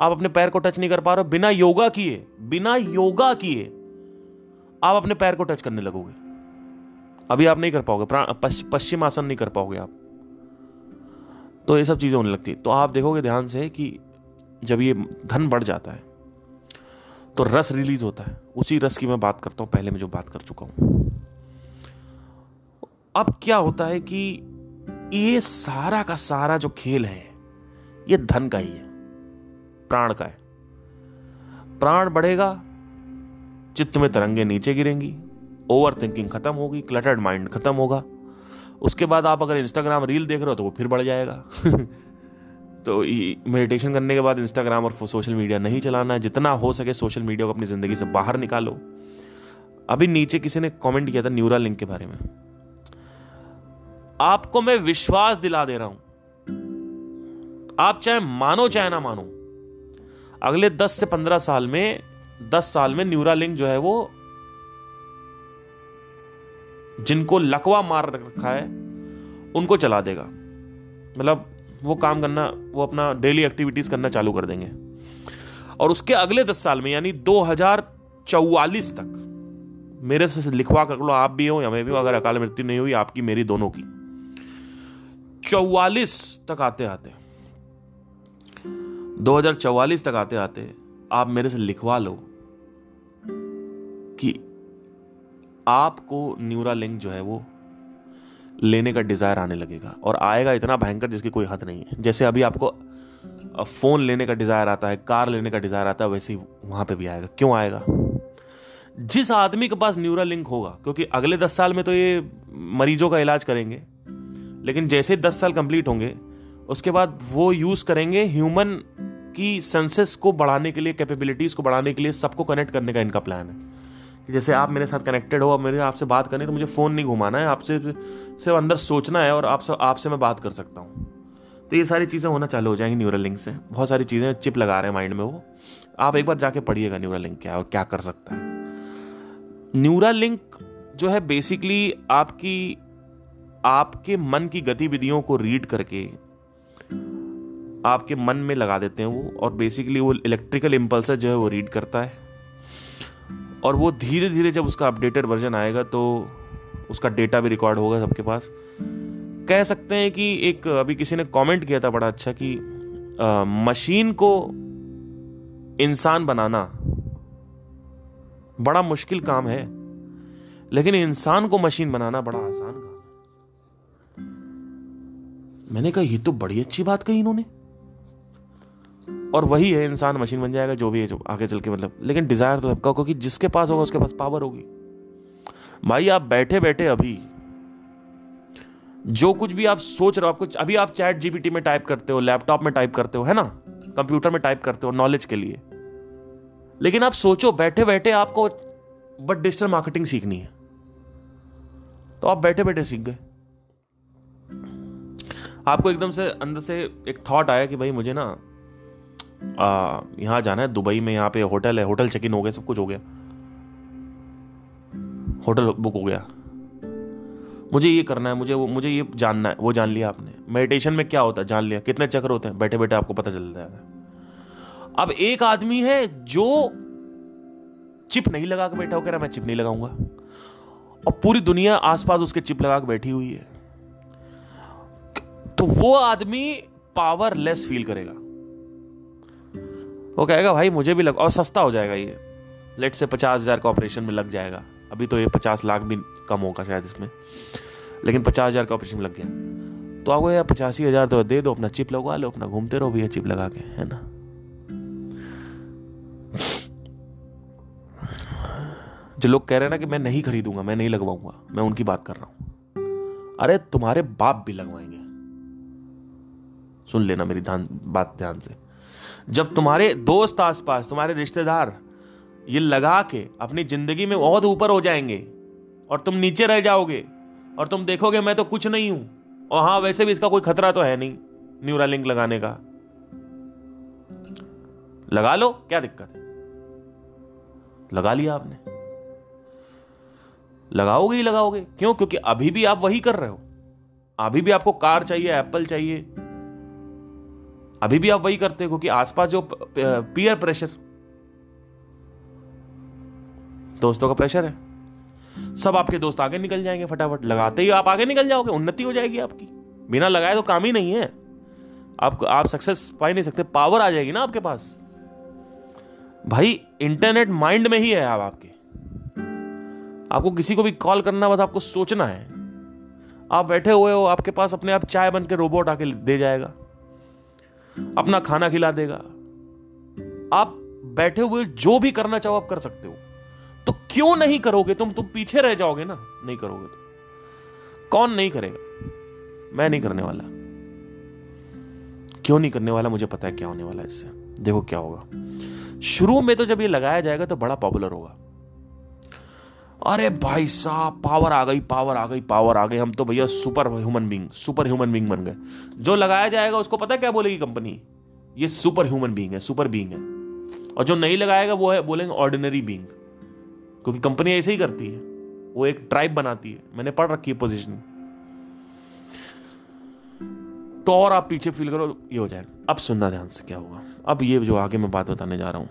आप अपने पैर को टच नहीं कर पा रहे बिना योगा किए, बिना योगा किए, आप अपने पैर को टच करने लगोगे। अभी आप नहीं कर पाओगे पश्चिम आसन नहीं कर पाओगे आप। तो ये सब चीज़ें होने लगती तो आप देखोगे ध्यान से कि जब ये धन बढ़ जाता है तो रस रिलीज़ होता है। उसी रस की मैं बात करता हूँ, पहले मैं जो बात कर चुका हूँ। अब क्या होता है कि ये सारा का सारा जो खेल है, ये धन का ही है, प्राण का है। प्राण बढ़ेगा, चित्त में तरंगे नीचे गिरेंगी ओवर थिंकिंग खत्म होगी क्लटर्ड माइंड खत्म होगा। उसके बाद आप अगर इंस्टाग्राम रील देख रहे हो तो वो फिर बढ़ जाएगा। तो मेडिटेशन करने के बाद इंस्टाग्राम और सोशल मीडिया नहीं चलाना है जितना हो सके सोशल मीडिया को अपनी ज़िंदगी से बाहर निकालो। अभी नीचे किसी ने कमेंट किया था न्यूरा लिंक के बारे में। आपको मैं विश्वास दिला दे रहा हूँ। आप चाहे मानो, चाहे ना मानो, अगले 10 से 15 साल में 10 साल में न्यूरा लिंक जो है वो जिनको लकवा मार रखा है, उनको चला देगा। मतलब वो काम करना, वो अपना डेली एक्टिविटीज़ करना चालू कर देंगे। और उसके अगले दस साल में, यानी दो हज़ार चौवालीस तक, मेरे से लिखवा कर लो, आप भी हो या मैं भी हो, अगर अकाल मृत्यु नहीं हुई, आपकी, मेरी, दोनों की। चौवालीस तक आते आते 2044 तक आते आते, आप मेरे से लिखवा लो कि आपको न्यूरा लिंक जो है वो लेने का डिज़ायर आने लगेगा और आएगा इतना भयंकर जिसकी कोई हद नहीं है। जैसे अभी आपको फ़ोन लेने का डिज़ायर आता है, कार लेने का डिज़ायर आता है, वैसे ही वहाँ पे भी आएगा। क्यों आएगा? जिस आदमी के पास न्यूरा लिंक होगा, क्योंकि अगले दस साल में तो ये मरीजों का इलाज करेंगे, लेकिन जैसे दस साल कंप्लीट होंगे, उसके बाद वो यूज़ करेंगे ह्यूमन की सेंसेस को बढ़ाने के लिए कैपेबिलिटीज़ को बढ़ाने के लिए, सबको कनेक्ट करने का इनका प्लान है। कि जैसे आप मेरे साथ कनेक्टेड हो और मेरे, आपसे बात करनी तो मुझे फ़ोन नहीं घुमाना है, आपसे सिर्फ़ अंदर सोचना है और आपसे आपसे मैं बात कर सकता हूँ। तो ये सारी चीज़ें होना चालू हो जाएँगी न्यूरल लिंक से। बहुत सारी चीज़ें चिप लगा रहे हैं माइंड में वो। आप एक बार जाके पढ़िएगा न्यूरल लिंक क्या और क्या कर सकता है। न्यूरल लिंक जो है बेसिकली आपकी, आपके मन की गतिविधियों को रीड करके आपके मन में लगा देते हैं वो और बेसिकली वो इलेक्ट्रिकल इम्पल्सर जो है वो रीड करता है। और वो धीरे धीरे जब उसका अपडेटेड वर्जन आएगा तो उसका डेटा भी रिकॉर्ड होगा सबके पास। कह सकते हैं कि एक अभी किसी ने कमेंट किया था बड़ा अच्छा कि आ, मशीन को इंसान बनाना बड़ा मुश्किल काम है लेकिन इंसान को मशीन बनाना बड़ा आसान काम है। मैंने कहा ये तो बड़ी अच्छी बात कही इन्होंने। और वही है, इंसान मशीन बन जाएगा, जो भी है, जो आगे चल के मतलब। लेकिन डिज़ायर तो सबका क्योंकि जिसके पास होगा, उसके पास पावर होगी। भाई, आप बैठे बैठे अभी जो कुछ भी आप सोच रहे हो आपको अभी आप चैट जीपीटी में टाइप करते हो लैपटॉप में टाइप करते हो, है ना? कंप्यूटर में टाइप करते हो नॉलेज के लिए। लेकिन आप सोचो बैठे बैठे आपको बट डिजिटल मार्केटिंग सीखनी है। तो आप बैठे बैठे सीख गए। आपको एकदम से अंदर से एक थॉट आया कि भाई, मुझे ना यहाँ जाना है, दुबई में यहाँ पे होटल है, होटल चेक इन हो गया, सब कुछ हो गया। होटल बुक हो गया। मुझे ये करना है, मुझे वो, मुझे ये जानना है, वो जान लिया आपने। मेडिटेशन में क्या होता है, जान लिया। कितने चक्र होते हैं, बैठे बैठे आपको पता चल जाएगा अब एक आदमी है जो चिप नहीं लगा के बैठा हो, कह रहा मैं चिप नहीं लगाऊँगा। और पूरी दुनिया आसपास उसके चिप लगा के बैठी हुई है। तो वो आदमी पावरलेस फील करेगा। वो कहेगा, भाई, मुझे भी लग और सस्ता हो जाएगा ये। लेट से पचास हज़ार का ऑपरेशन में लग जाएगा। अभी तो ये पचास लाख भी कम होगा शायद इसमें। लेकिन पचास हज़ार का ऑपरेशन में लग गया। तो आपको यार पचासी हज़ार तो दे दो, अपना चिप लगवा लो, अपना घूमते रहो भैया चिप लगा के, है ना? जो लोग कह रहे हैं ना कि मैं नहीं खरीदूँगा, मैं नहीं लगवाऊँगा, मैं उनकी बात कर रहा हूँ। अरे, तुम्हारे बाप भी लगवाएँगे। सुन लेना मेरी बात ध्यान से। जब तुम्हारे दोस्त आसपास, तुम्हारे रिश्तेदार, ये लगा के अपनी ज़िंदगी में बहुत ऊपर हो जाएँगे और तुम नीचे रह जाओगे और तुम देखोगे, मैं तो कुछ नहीं हूँ। और हाँ वैसे भी इसका कोई खतरा तो है नहीं न्यूरा लिंक लगाने का। लगा लो, क्या दिक्कत है? लगा लिया आपने। लगाओगे ही लगाओगे। क्यों? क्योंकि अभी भी आप वही कर रहे हो। अभी भी आपको कार चाहिए एप्पल चाहिए अभी भी आप वही करते हो, क्योंकि आसपास जो पीयर प्रेशर दोस्तों का प्रेशर है। सब आपके दोस्त आगे निकल जाएँगे फटाफट। लगाते ही आप आगे निकल जाओगे, उन्नति हो जाएगी आपकी। बिना लगाए तो काम ही नहीं है। आप आप सक्सेस पा ही नहीं सकते पावर आ जाएगी ना आपके पास। भाई इंटरनेट माइंड में ही है आप आपके। आपको किसी को भी कॉल करना, बस आपको सोचना है। आप बैठे हुए हो, आपके पास अपने आप चाय बन के रोबोट आके दे जाएगा। अपना खाना खिला देगा। आप बैठे हुए जो भी करना चाहो आप कर सकते हो। तो क्यों नहीं करोगे? तुम तुम पीछे रह जाओगे ना? नहीं करोगे तो। कौन नहीं करेगा? मैं नहीं करने वाला। क्यों नहीं करने वाला? मुझे पता है क्या होने वाला है इससे। देखो क्या होगा। शुरू में तो जब ये लगाया जाएगा तो बड़ा पॉपुलर होगा। अरे भाई साहब पावर आ गई पावर आ गई पावर आ गई। हम तो भैया super human being super human being बन गए। जो लगाया जाएगा, उसको पता क्या बोलेगी कंपनी ये सुपर ह्यूमन बींग है सुपर बींग है। और जो नहीं लगाएगा, वो है, बोलेंगे ऑर्डिनरी बींग क्योंकि कंपनी ऐसे ही करती है। वो एक ट्राइब बनाती है। मैंने पढ़ रखी है पोजिशन तो और आप पीछे फील करो, ये हो जाएगा अब सुनना ध्यान से क्या होगा। अब ये जो आगे मैं बात बताने जा रहा हूँ,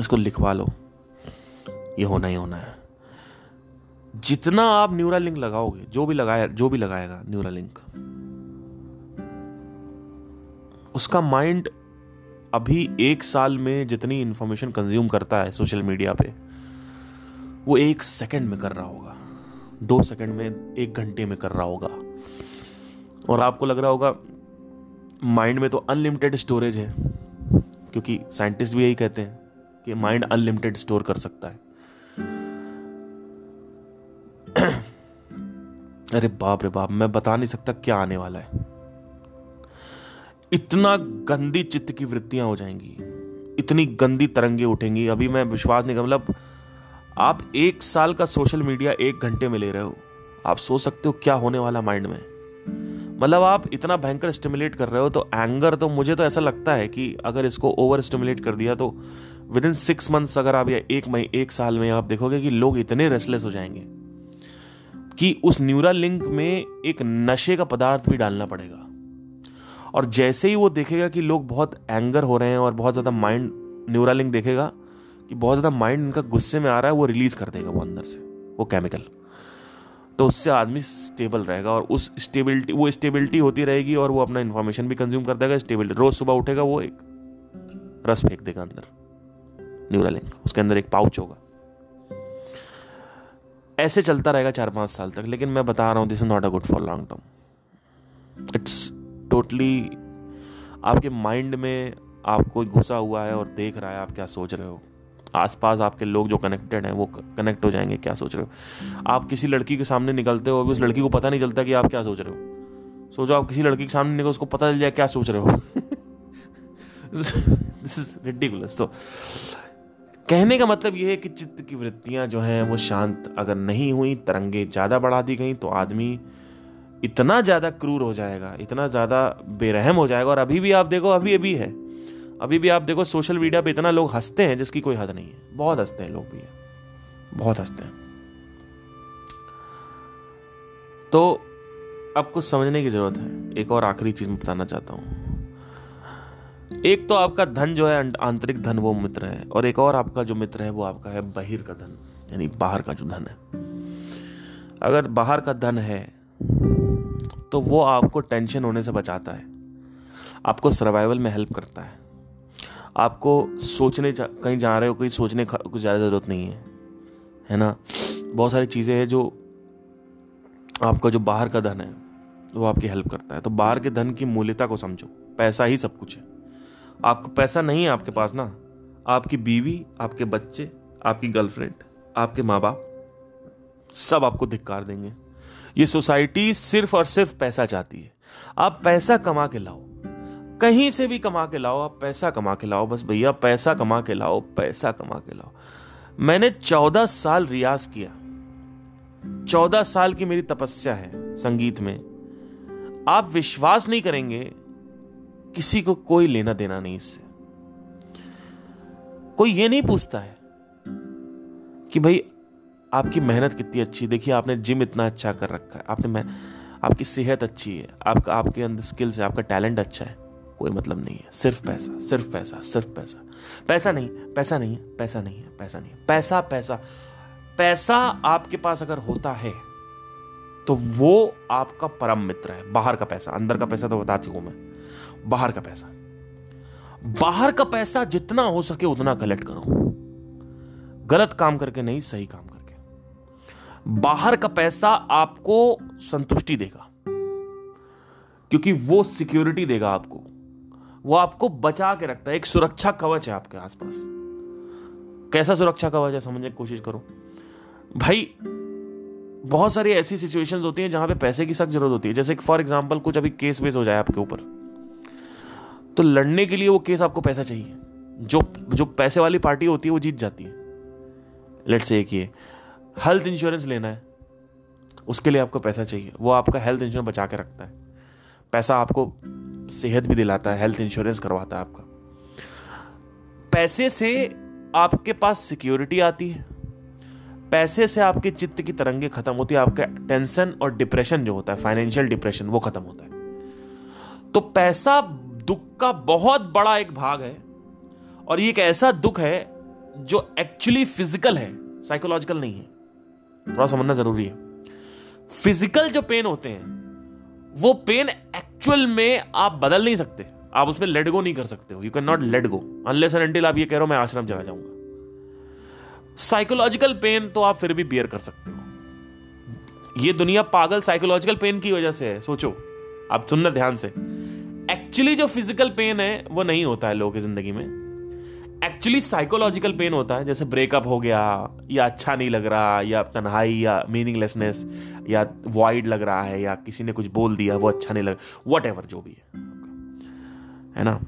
इसको लिखवा लो। ये होना ही होना है। जितना आप न्यूरा लिंक लगाओगे, जो भी लगाया, जो भी लगाएगा न्यूरा लिंक उसका माइंड अभी एक साल में जितनी इंफॉर्मेशन कंज्यूम करता है सोशल मीडिया पे, वो एक सेकंड में कर रहा होगा। दो सेकंड में, एक घंटे में कर रहा होगा। और आपको लग रहा होगा माइंड में तो अनलिमिटेड स्टोरेज है, क्योंकि साइंटिस्ट भी यही कहते हैं कि माइंड अनलिमिटेड स्टोर कर सकता है। अरे बाप रे बाप, मैं बता नहीं सकता क्या आने वाला है। इतना गंदी चित्त की वृत्तियाँ हो जाएँगी, इतनी गंदी तरंगे उठेंगी। अभी मैं विश्वास नहीं कर मतलब आप एक साल का सोशल मीडिया एक घंटे में ले रहे हो, आप सोच सकते हो क्या होने वाला माइंड में। मतलब आप इतना भयंकर स्टिमुलेट कर रहे हो तो एंगर तो मुझे तो ऐसा लगता है कि अगर इसको ओवर स्टिमुलेट कर दिया तो विद इन सिक्स मंथ्स अगर आप या एक मई एक साल में आप देखोगे कि लोग इतने रेस्टलेस हो जाएँगे। कि उस न्यूरल लिंक में एक नशे का पदार्थ भी डालना पड़ेगा। और जैसे ही वो देखेगा कि लोग बहुत एंगर हो रहे हैं और बहुत ज़्यादा माइंड न्यूरा लिंक देखेगा कि बहुत ज़्यादा माइंड इनका गुस्से में आ रहा है, वो रिलीज़ कर देगा वो अंदर से, वो केमिकल। तो उससे आदमी स्टेबल रहेगा और उस स्टेबिलिटी, वो स्टेबिलिटी होती रहेगी और वो अपना इन्फॉर्मेशन भी कंज्यूम कर देगा स्टेबिलिटी रोज सुबह उठेगा, वो एक रस फेंक देगा अंदर न्यूरा लिंक उसके अंदर एक पाउच होगा। ऐसे चलता रहेगा चार पाँच साल तक, लेकिन मैं बता रहा हूँ this is not a good for long term it's totally आपके माइंड में आपको घुसा हुआ है और देख रहा है आप क्या सोच रहे हो। आसपास आपके लोग जो कनेक्टेड हैं, वो कनेक्ट हो जाएँगे, क्या सोच रहे हो। आप किसी लड़की के सामने निकलते हो, अभी उस लड़की को पता नहीं चलता कि आप क्या सोच रहे हो। सोचो, आप किसी लड़की के सामने निकलो, उसको पता चल जाए क्या सोच रहे हो। दिस इज़ रिडिकुलस तो कहने का मतलब यह है कि चित्त की वृत्तियाँ जो हैं, वो शांत अगर नहीं हुई, तरंगे ज़्यादा बढ़ा दी गई तो आदमी इतना ज़्यादा क्रूर हो जाएगा, इतना ज़्यादा बेरहम हो जाएगा। और अभी भी आप देखो, अभी अभी है। अभी भी आप देखो, सोशल मीडिया पे इतना लोग हँसते हैं, जिसकी कोई हद नहीं है। बहुत हँसते हैं लोग भी। है। बहुत हँसते हैं। तो कुछ समझने की ज़रूरत है। एक और आखिरी चीज़ मैं बताना चाहता हूँ। एक तो आपका धन जो है आंतरिक धन वो मित्र है, और एक और आपका जो मित्र है, वो आपका है बहिर का धन, यानी बाहर का जो धन है। अगर बाहर का धन है तो वो आपको टेंशन होने से बचाता है, आपको सर्वाइवल में हेल्प करता है। आपको सोचने कहीं जा रहे हो, कहीं सोचने कुछ ज़्यादा ज़रूरत नहीं है है ना? बहुत सारी चीज़ें हैं जो आपका जो बाहर का धन है, वो आपकी हेल्प करता है। तो बाहर के धन की मूल्यता को समझो, पैसा ही सब कुछ है। आपको पैसा नहीं है आपके पास ना? आपकी बीवी, आपके बच्चे, आपकी गर्लफ्रेंड, आपके माँ बाप सब आपको धिक्कार देंगे। ये सोसाइटी सिर्फ़ और सिर्फ़ पैसा चाहती है। आप पैसा कमा के लाओ। कहीं से भी कमा के लाओ, आप पैसा कमा के लाओ। बस भैया, पैसा कमा के लाओ, पैसा कमा के लाओ। मैंने चौदह साल रियाज किया। चौदह साल की मेरी तपस्या है संगीत में। आप विश्वास नहीं करेंगे किसी को कोई लेना देना नहीं इससे। कोई ये नहीं पूछता है कि भाई, आपकी मेहनत कितनी अच्छी है? देखिए, आपने जिम इतना अच्छा कर रखा है। आपने मैं, आपकी सेहत अच्छी है। आपका, आपके अंदर स्किल्स है, आपका टैलेंट अच्छा है। कोई मतलब नहीं है। सिर्फ़ पैसा सिर्फ़ पैसा सिर्फ़ पैसा। पैसा नहीं पैसा नहीं है, पैसा नहीं है, पैसा नहीं है। पैसा पैसा। पैसा आपके पास अगर होता है तो वो आपका परम मित्र है। बाहर का पैसा, अंदर का पैसा तो बताती हूँ मैं। बाहर का पैसा। बाहर का पैसा जितना हो सके उतना कलेक्ट करो। गलत काम करके नहीं, सही काम करके। बाहर का पैसा आपको संतुष्टि देगा। क्योंकि वो सिक्योरिटी देगा आपको। वो आपको बचा के रखता है। एक सुरक्षा कवच है आपके आसपास। कैसा सुरक्षा कवच है, समझने की कोशिश करो। भाई, बहुत सारी ऐसी सिचुएशंस होती हैं जहाँ पे पैसे की सख्त ज़रूरत होती है। जैसे फॉर एग्जांपल कुछ अभी केस वेस हो जाए आपके ऊपर। तो लड़ने के लिए वो केस आपको पैसा चाहिए। जो जो पैसे वाली पार्टी होती है, वो जीत जाती है। लेट से एक ये हेल्थ इंश्योरेंस लेना है, उसके लिए आपको पैसा चाहिए। वो आपका हेल्थ इंश्योरेंस बचा के रखता है। पैसा आपको सेहत भी दिलाता है हेल्थ इंश्योरेंस करवाता है आपका। पैसे से आपके पास सिक्योरिटी आती है। पैसे से आपके चित्त की तरंगे खत्म होती है। आपका टेंशन और डिप्रेशन जो होता है फाइनेंशियल डिप्रेशन वो खत्म होता है। तो पैसा दुख का बहुत बड़ा एक भाग है, और ये एक ऐसा दुख है जो एक्चुअली फ़िज़िकल है साइकोलॉजिकल नहीं है। थोड़ा समझना ज़रूरी है। फ़िज़िकल जो पेन होते हैं, वो पेन एक्चुअल में आप बदल नहीं सकते। आप उसमें लेट गो नहीं कर सकते हो। You can not let go unless and until आप ये कह रहे हो, मैं आश्रम चला जाऊँगा। साइकोलॉजिकल पेन तो आप फिर भी बियर कर सकते हो। ये दुनिया पागल साइकोलॉजिकल पेन की वजह से है, सोचो। आप सुनना ध्यान से। एक्चुअली जो फ़िज़िकल पेन है, वो नहीं होता है लोगों की ज़िंदगी में। एक्चुअली साइकोलॉजिकल पेन होता है, जैसे ब्रेकअप हो गया, या अच्छा नहीं लग रहा, या तन्हाई, या मीनिंगलेसनेस या वाइड लग रहा है, या किसी ने कुछ बोल दिया, वो अच्छा नहीं लग वट एवर जो भी है। है ना?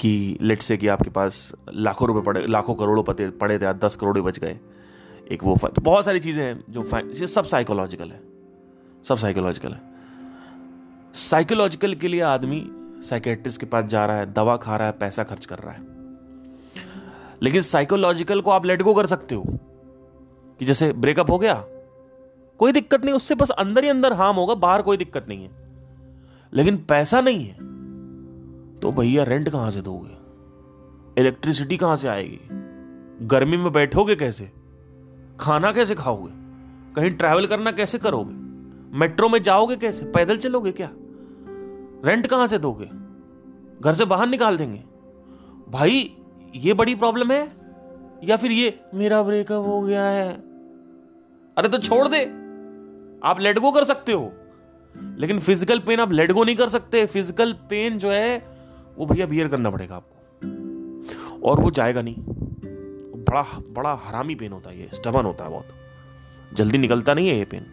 कि लेट से कि आपके पास लाखों रुपए पड़े, लाखों करोड़ों पते, पड़े थे दस करोड़ बच गए। एक वो तो बहुत सारी चीज़ें हैं जो सब साइकोलॉजिकल है। सब साइकोलॉजिकल है। साइकोलॉजिकल के लिए आदमी साइकेट्रिस्ट के पास जा रहा है, दवा खा रहा है, पैसा खर्च कर रहा है। लेकिन साइकोलॉजिकल को आप लेट गो कर सकते हो। कि जैसे ब्रेकअप हो गया, कोई दिक्कत नहीं, उससे बस अंदर ही अंदर हार्म होगा, बाहर कोई दिक्कत नहीं है। लेकिन पैसा नहीं है तो भैया रेंट कहाँ से दोगे? इलेक्ट्रिसिटी कहाँ से आएगी? गर्मी में बैठोगे कैसे? खाना कैसे खाओगे? कहीं ट्रैवल करना कैसे करोगे? मेट्रो में जाओगे कैसे? पैदल चलोगे क्या? रेंट कहाँ से दोगे? घर से बाहर निकाल देंगे। भाई, ये बड़ी प्रॉब्लम है? या फिर ये मेरा ब्रेकअप हो गया है। अरे तो छोड़ दे। आप लेट गो कर सकते हो। लेकिन फ़िज़िकल पेन आप लेट गो नहीं कर सकते। फ़िज़िकल पेन जो है, वो भैया बियर करना पड़ेगा आपको। और वो जाएगा नहीं। बड़ा बड़ा हरामी पेन होता है ये। स्टबन होता है बहुत। जल्दी निकलता नहीं है ये पेन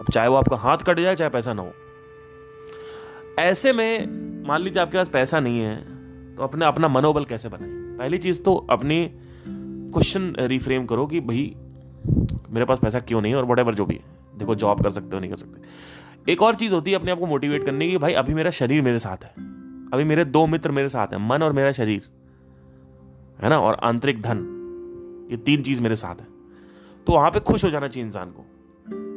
अब चाहे वो आपका हाथ कट जाए, चाहे पैसा ना हो। ऐसे में मान लीजिए आपके पास पैसा नहीं है तो अपने अपना मनोबल कैसे बनाए? पहली चीज़ तो अपनी क्वेश्चन रिफ्रेम करो कि भाई, मेरे पास पैसा क्यों नहीं है और वट जो भी है। देखो जॉब कर सकते हो, नहीं कर सकते। एक और चीज़ होती है अपने आप को मोटिवेट करने की भाई, अभी मेरा शरीर मेरे साथ है। अभी मेरे दो मित्र मेरे साथ हैं, मन और मेरा शरीर। है ना? और आंतरिक धन, ये तीन चीज़ मेरे साथ है। तो वहाँ पे खुश हो जाना चाहिए इंसान को।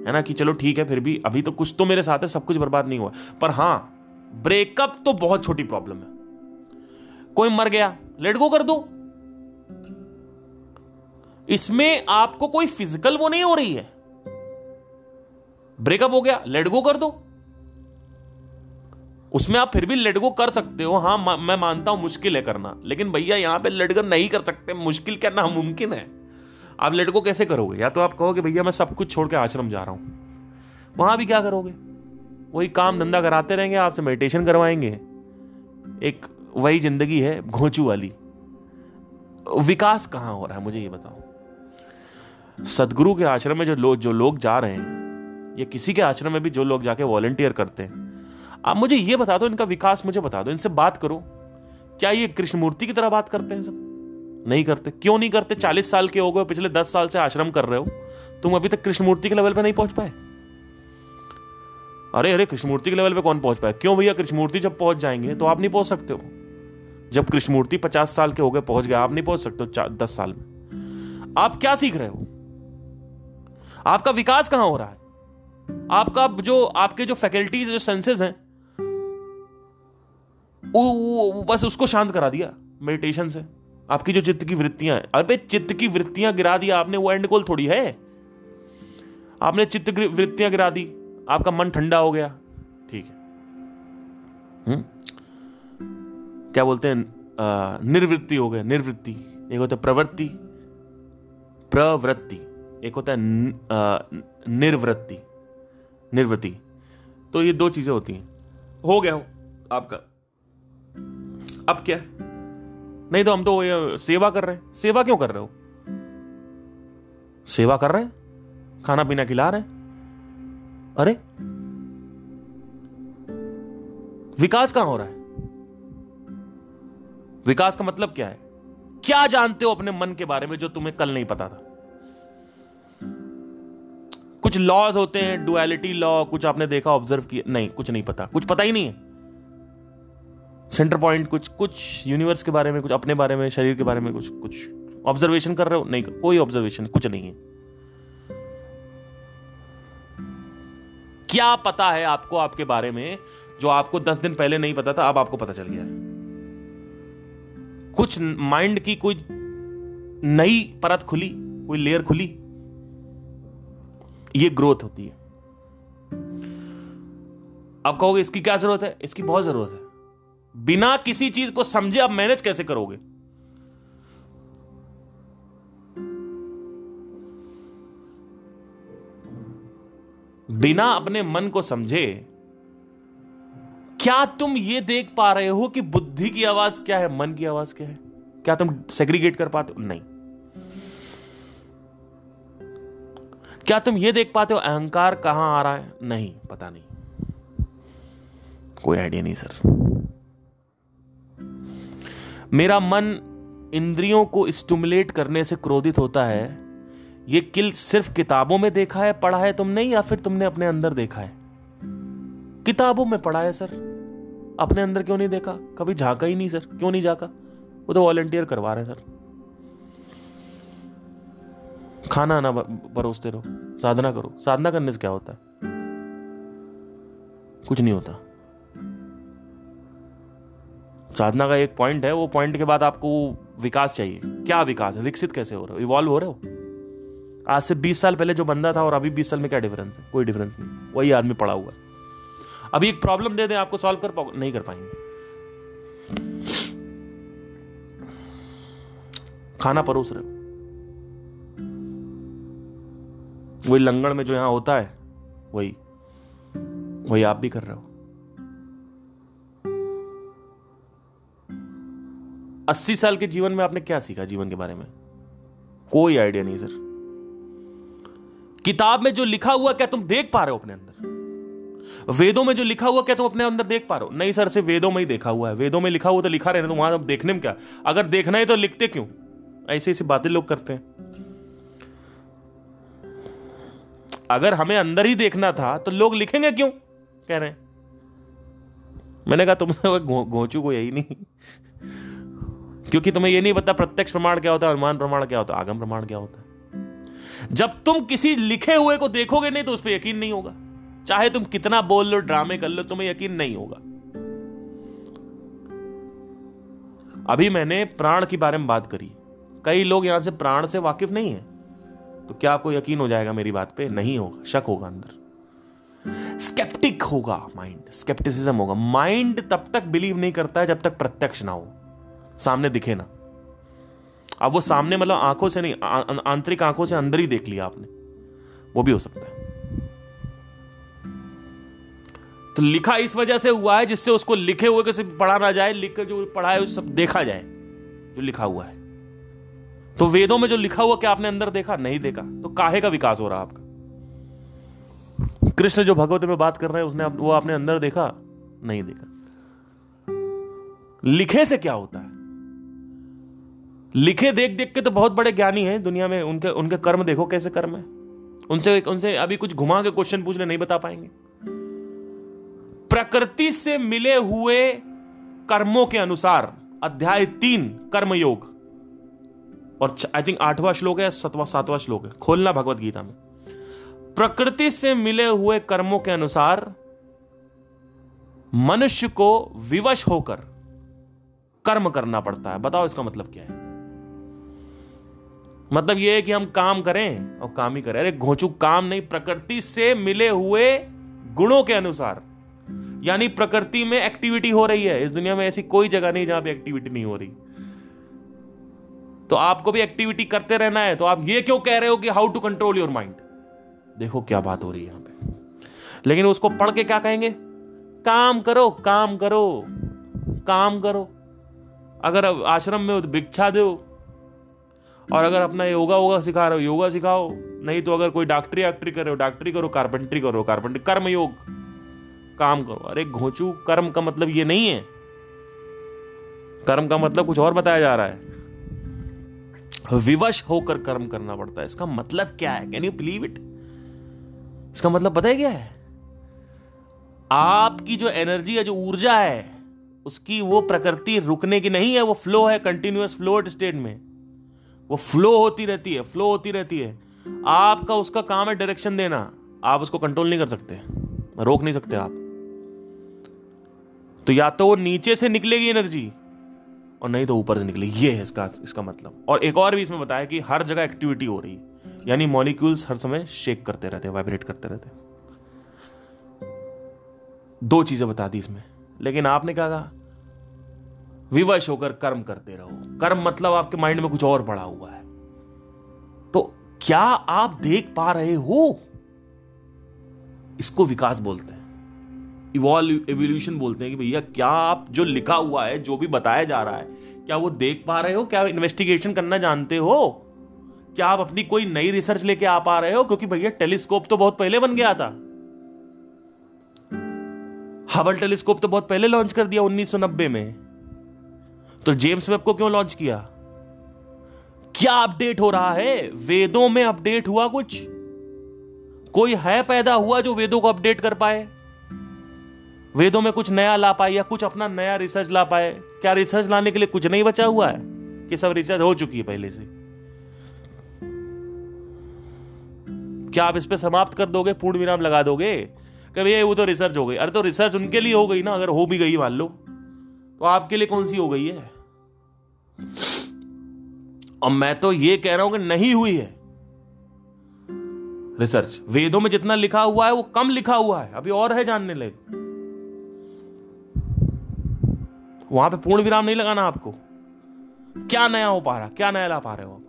है ना? कि चलो ठीक है, फिर भी अभी तो कुछ तो मेरे साथ है, सब कुछ बर्बाद नहीं हुआ। पर हाँ ब्रेकअप तो बहुत छोटी प्रॉब्लम है। कोई मर गया, लेट गो कर दो। इसमें आपको कोई फ़िज़िकल वो नहीं हो रही है। ब्रेकअप हो गया, लेट गो कर दो। उसमें आप फिर भी लेट गो कर सकते हो। हाँ मैं मानता हूँ मुश्किल है करना, लेकिन भैया यहाँ पे लेट नहीं कर सकते। मुश्किल क्या नामुमकिन है? आप गो कैसे करोगे? या तो आप कहोगे, भैया, मैं सब कुछ छोड़ के आश्रम जा रहा हूँ। वहाँ भी क्या करोगे? वही काम धंधा कराते रहेंगे, आपसे मेडिटेशन करवाएँगे। एक वही ज़िंदगी है, घोंचू वाली। विकास कहाँ हो रहा है, मुझे ये बताओ। सदगुरु के आश्रम में जो लोग जो लोग जा रहे हैं, या किसी के आश्रम में भी जो लोग जाके वॉलेंटियर करते हैं, आप मुझे ये बता दो, इनका विकास मुझे बता दो, इनसे बात करो। क्या ये कृष्णमूर्ति की तरह बात करते हैं सब? नहीं करते। क्यों नहीं करते? चालीस साल के हो गए, पिछले दस साल से आश्रम कर रहे हो। तुम अभी तक कृष्णमूर्ति के लेवल पर नहीं पहुँच पाए। अरे अरे, कृष्णमूर्ति के लेवल पे कौन पहुँच पाए क्यों भैया कृष्णमूर्ति जब पहुँच जाएँगे तो आप नहीं पहुँच सकते हो। जब कृष्णमूर्ति पचास साल के हो गए पहुँच गए, आप नहीं पहुँच सकते हो दस साल में। आप क्या सीख रहे हो? आपका विकास कहाँ हो रहा है? आपका जो, आपके जो फैकल्टीज जो सेंसेस हैं बस उसको शांत करा दिया मेडिटेशन से। आपकी जो चित्त की वृत्तियाँ हैं अरे चित्त की वृत्तियाँ गिरा दिया आपने, वो एंड गोल थोड़ी है। आपने चित्त वृत्तियाँ गिरा दी। आपका मन ठंडा हो गया। ठीक है। हुँ? क्या बोलते हैं? निर्वृत्ति हो गया, निर्वृत्ति। एक होता है प्रवृत्ति प्रवृत्ति। एक होता है निर्वृत्ति निर्वृत्ति। तो ये दो चीज़ें होती हैं। हो गया हो आपका। अब क्या नहीं तो हम तो ये सेवा कर रहे हैं। सेवा क्यों कर रहे हो? सेवा कर रहे हैं? खाना पीना खिला रहे हैं? अरे, विकास कहाँ हो रहा है? विकास का मतलब क्या है? क्या जानते हो अपने मन के बारे में जो तुम्हें कल नहीं पता था? कुछ लॉज होते हैं डुअलिटी लॉ कुछ आपने देखा ऑब्ज़र्व किया, नहीं, कुछ नहीं पता, कुछ पता ही नहीं है। सेंटर पॉइंट कुछ कुछ यूनिवर्स के बारे में, कुछ अपने बारे में, शरीर के बारे में कुछ कुछ ऑब्जर्वेशन कर रहे हो? नहीं, कोई ऑब्जर्वेशन कुछ नहीं है। क्या पता है आपको आपके बारे में, जो आपको दस दिन पहले नहीं पता था, अब आपको पता चल गया है। कुछ माइंड की कोई नई परत खुली, कोई लेयर खुली, ये ग्रोथ होती है। अब कहोगे, इसकी क्या ज़रूरत है? इसकी बहुत ज़रूरत है। बिना किसी चीज़ को समझे आप मैनेज कैसे करोगे? बिना अपने मन को समझे, क्या तुम ये देख पा रहे हो कि बुद्धि की आवाज़ क्या है, मन की आवाज़ क्या है? क्या तुम सेग्रीगेट कर पाते हो? नहीं। क्या तुम ये देख पाते हो, अहंकार कहाँ आ रहा है? नहीं, पता नहीं। कोई आइडिया नहीं, सर। मेरा मन इंद्रियों को स्टुमुलेट करने से क्रोधित होता है ये किल सिर्फ़ किताबों में देखा है, पढ़ा है तुमने या फिर तुमने अपने अंदर देखा है? किताबों में पढ़ा है, सर। अपने अंदर क्यों नहीं देखा? कभी झांका ही नहीं, सर। क्यों नहीं झांका? वो तो वॉलेंटियर करवा रहे सर। खाना ना परोसते रहो। साधना करो। साधना करने से क्या होता है? कुछ नहीं होता। साधना का एक पॉइंट है, वो पॉइंट के बाद आपको विकास चाहिए। क्या विकास है? विकसित कैसे हो रहे हो? इवॉल्व हो रहे हो? आज से 20 साल पहले जो बंदा था और अभी 20 साल में क्या डिफरेंस है? कोई डिफरेंस नहीं। वही आदमी पड़ा हुआ अभी एक प्रॉब्लम दे दें, आपको सॉल्व कर पाओ नहीं कर पाएँगे। खाना परोस रहे वही लंगड़ में जो यहाँ होता है, वही। वही आप भी कर रहे हो। अस्सी साल के जीवन में आपने क्या सीखा जीवन के बारे में? कोई आइडिया नहीं, सर। किताब में जो लिखा हुआ क्या तुम देख पा रहे हो अपने अंदर? वेदों में जो लिखा हुआ क्या तुम अपने अंदर देख पा रहे हो? नहीं, सर से वेदों में ही देखा हुआ है। वेदों में लिखा हुआ तो लिखा रहना तो वहाँ देखने में क्या? अगर देखना है तो लिखते क्यों? ऐसी ऐसी बातें लोग करते हैं। अगर हमें अंदर ही देखना था तो लोग लिखेंगे क्यों? कह रहे मैंने कहा तुम घोचू को यही नहीं। क्योंकि तुम्हें यह नहीं पता प्रत्यक्ष प्रमाण क्या होता है, अनुमान प्रमाण क्या होता है, आगम प्रमाण क्या होता है। जब तुम किसी लिखे हुए को देखोगे नहीं तो उस पर यकीन नहीं होगा। चाहे तुम कितना बोल लो, ड्रामे कर लो, तुम्हें यकीन नहीं होगा। अभी मैंने प्राण के बारे में बात करी। कई लोग यहाँ से प्राण से वाकिफ नहीं है। तो क्या आपको यकीन हो जाएगा मेरी बात पे? नहीं होगा, शक होगा अंदर। स्केप्टिक होगा माइंड स्केप्टिसिज्म होगा। माइंड तब तक बिलीव नहीं करता है जब तक प्रत्यक्ष ना हो। सामने दिखे ना। अब वो सामने मतलब आँखों से नहीं आ, आंतरिक आँखों से अंदर ही देख लिया आपने। वो भी हो सकता है। तो लिखा इस वजह से हुआ है जिससे उसको लिखे हुए किसी पढ़ा ना जाए लिख कर जो पढ़ा है सब देखा जाए जो लिखा हुआ है। तो वेदों में जो लिखा हुआ क्या आपने अंदर देखा? नहीं देखा। तो काहे का विकास हो रहा आपका? कृष्ण जो भगवत में बात कर रहे हैं उसने वो आपने अंदर देखा? नहीं देखा। लिखे से क्या होता है? लिखे देख देख के तो बहुत बड़े ज्ञानी हैं दुनिया में। उनके उनके कर्म देखो कैसे कर्म है। उनसे उनसे अभी कुछ घुमा के क्वेश्चन पूछ ले, नहीं बता पाएँगे। प्रकृति से मिले हुए कर्मों के अनुसार अध्याय तीन, कर्मयोग। और आई थिंक आठवां श्लोक है सतवा, सातवां श्लोक है। खोलना भगवत गीता में। प्रकृति से मिले हुए कर्मों के अनुसार मनुष्य को विवश होकर कर्म करना पड़ता है। बताओ इसका मतलब क्या है? मतलब ये है कि हम काम करें और काम ही करें। अरे, घोचू, काम नहीं, प्रकृति से मिले हुए गुणों के अनुसार। यानी प्रकृति में एक्टिविटी हो रही है। इस दुनिया में ऐसी कोई जगह नहीं जहाँ पे एक्टिविटी नहीं हो रही। तो आपको भी एक्टिविटी करते रहना है। तो आप ये क्यों कह रहे हो कि how to control your mind देखो क्या बात हो रही है यहाँ पे। लेकिन उसको पढ़ के क्या कहेंगे? काम करो काम करो काम करो। अगर आश्रम में भिक्षा दो और अगर अपना योगा वोगा सिखा रहे हो, योगा सिखाओ। नहीं तो अगर कोई डॉक्टरी एक्टरी कर रहे हो, डॉक्टरी करो, कारपेंट्री करो, कारपेंट्री कर्म योग काम करो। अरे घोचू, कर्म का मतलब ये नहीं है। कर्म का मतलब कुछ और बताया जा रहा है। विवश होकर कर्म करना पड़ता है। इसका मतलब क्या है? कैन यू बिलीव इट इसका मतलब पता है क्या है? आपकी जो एनर्जी है, जो ऊर्जा है, उसकी वो प्रकृति रुकने की नहीं है, वो फ्लो है कंटिन्यूस फ्लो स्टेट में। वो फ्लो होती रहती है फ्लो होती रहती है। आपका उसका काम है डायरेक्शन देना। आप उसको कंट्रोल नहीं कर सकते। रोक नहीं सकते आप। तो या तो वो नीचे से निकलेगी एनर्जी और नहीं तो ऊपर से निकलेगी। ये है इसका इसका मतलब। और एक और भी इसमें बताया कि हर जगह एक्टिविटी हो रही है। यानी मॉलिक्यूल्स हर समय शेक करते रहते हैं वाइब्रेट करते रहते हैं। दो चीज़ें बता दी इसमें। लेकिन आपने क्या कहा? विवश होकर कर्म करते रहो। कर्म मतलब आपके माइंड में कुछ और पड़ा हुआ है। तो क्या आप देख पा रहे हो? इसको विकास बोलते हैं। इवॉल्व एवोल्यूशन बोलते हैं कि भैया, क्या आप जो लिखा हुआ है, जो भी बताया जा रहा है, क्या वो देख पा रहे हो? क्या इन्वेस्टिगेशन करना जानते हो? क्या आप अपनी कोई नई रिसर्च लेके आ पा रहे हो? क्योंकि भैया टेलीस्कोप तो बहुत पहले बन गया था। हबल टेलीस्कोप तो बहुत पहले लॉन्च कर दिया 1990 में। तो जेम्स वेब को क्यों लॉन्च किया? क्या अपडेट हो रहा है? वेदों में अपडेट हुआ कुछ? कोई है पैदा हुआ जो वेदों को अपडेट कर पाए? वेदों में कुछ नया ला पाए या कुछ अपना नया रिसर्च ला पाए? क्या रिसर्च लाने के लिए कुछ नहीं बचा हुआ है? कि सब रिसर्च हो चुकी है पहले से। क्या आप इस पे समाप्त कर दोगे? पूर्ण विराम लगा दोगे? कि भैया वो तो रिसर्च हो गई। अरे तो रिसर्च उनके लिए हो गई ना, अगर हो भी गई मान लो। तो आपके लिए कौन सी हो गई है? और मैं तो ये कह रहा हूँ कि नहीं हुई है। रिसर्च वेदों में जितना लिखा हुआ है, वो कम लिखा हुआ है। अभी और है जानने लगे वहाँ पे पूर्ण विराम नहीं लगाना आपको। क्या नया हो पा रहा? क्या नया ला पा रहे हो आप?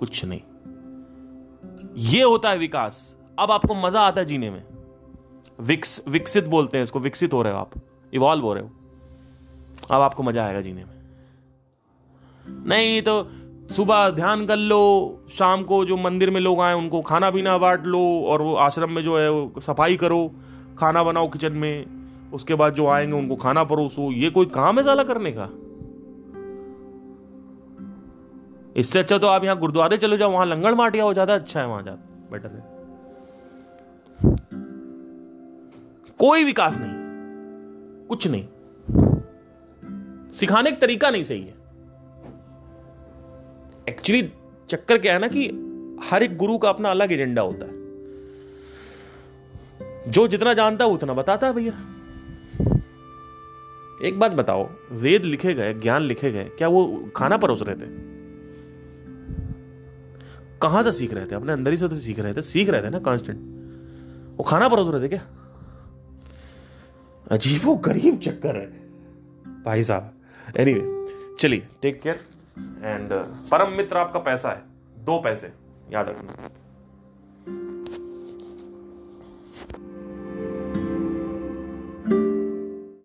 कुछ नहीं। ये होता है विकास। अब आपको मज़ा आता है जीने में। विक्स, विकसित बोलते हैं इसको, विकसित हो रहे हो आप। इवॉल्व हो रहे हो। अब आपको मज़ा आएगा जीने में। नहीं तो सुबह ध्यान कर लो, शाम को जो मंदिर में लोग आए, उनको खाना पीना बांट लो, और वो आश्रम में जो है, वो सफ़ाई करो, खाना बनाओ किचन में, उसके बाद जो आएँगे, उनको खाना परोसो। ये कोई काम है साला करने का? इससे अच्छा तो आप यहाँ गुरुद्वारे चले जाओ, वहाँ लंगड़ माटिया हो, ज़्यादा अच्छा है वहाँ जा, बेटर है। कोई विकास नहीं, कुछ नहीं। सिखाने का तरीका नहीं सही है। एक्चुअली चक्कर क्या है ना कि हर एक गुरु का अपना अलग एजेंडा होता है। जो जितना जानता है, उतना बताता है भैया। एक बात बताओ, वेद लिखे गए, ज्ञान लिखे गए, क्या वो खाना परोस रहे थे? कहाँ से सीख रहे थे? अपने अंदर ही से तो सीख रहे थे, सीख रहे थे ना कांस्टेंट वो खाना परोस रहे थे क्या? अजीबो गरीब चक्कर है। भाई साहब एनीवे चलिए टेक केयर एंड परम मित्र आपका पैसा है दो पैसे याद रखना।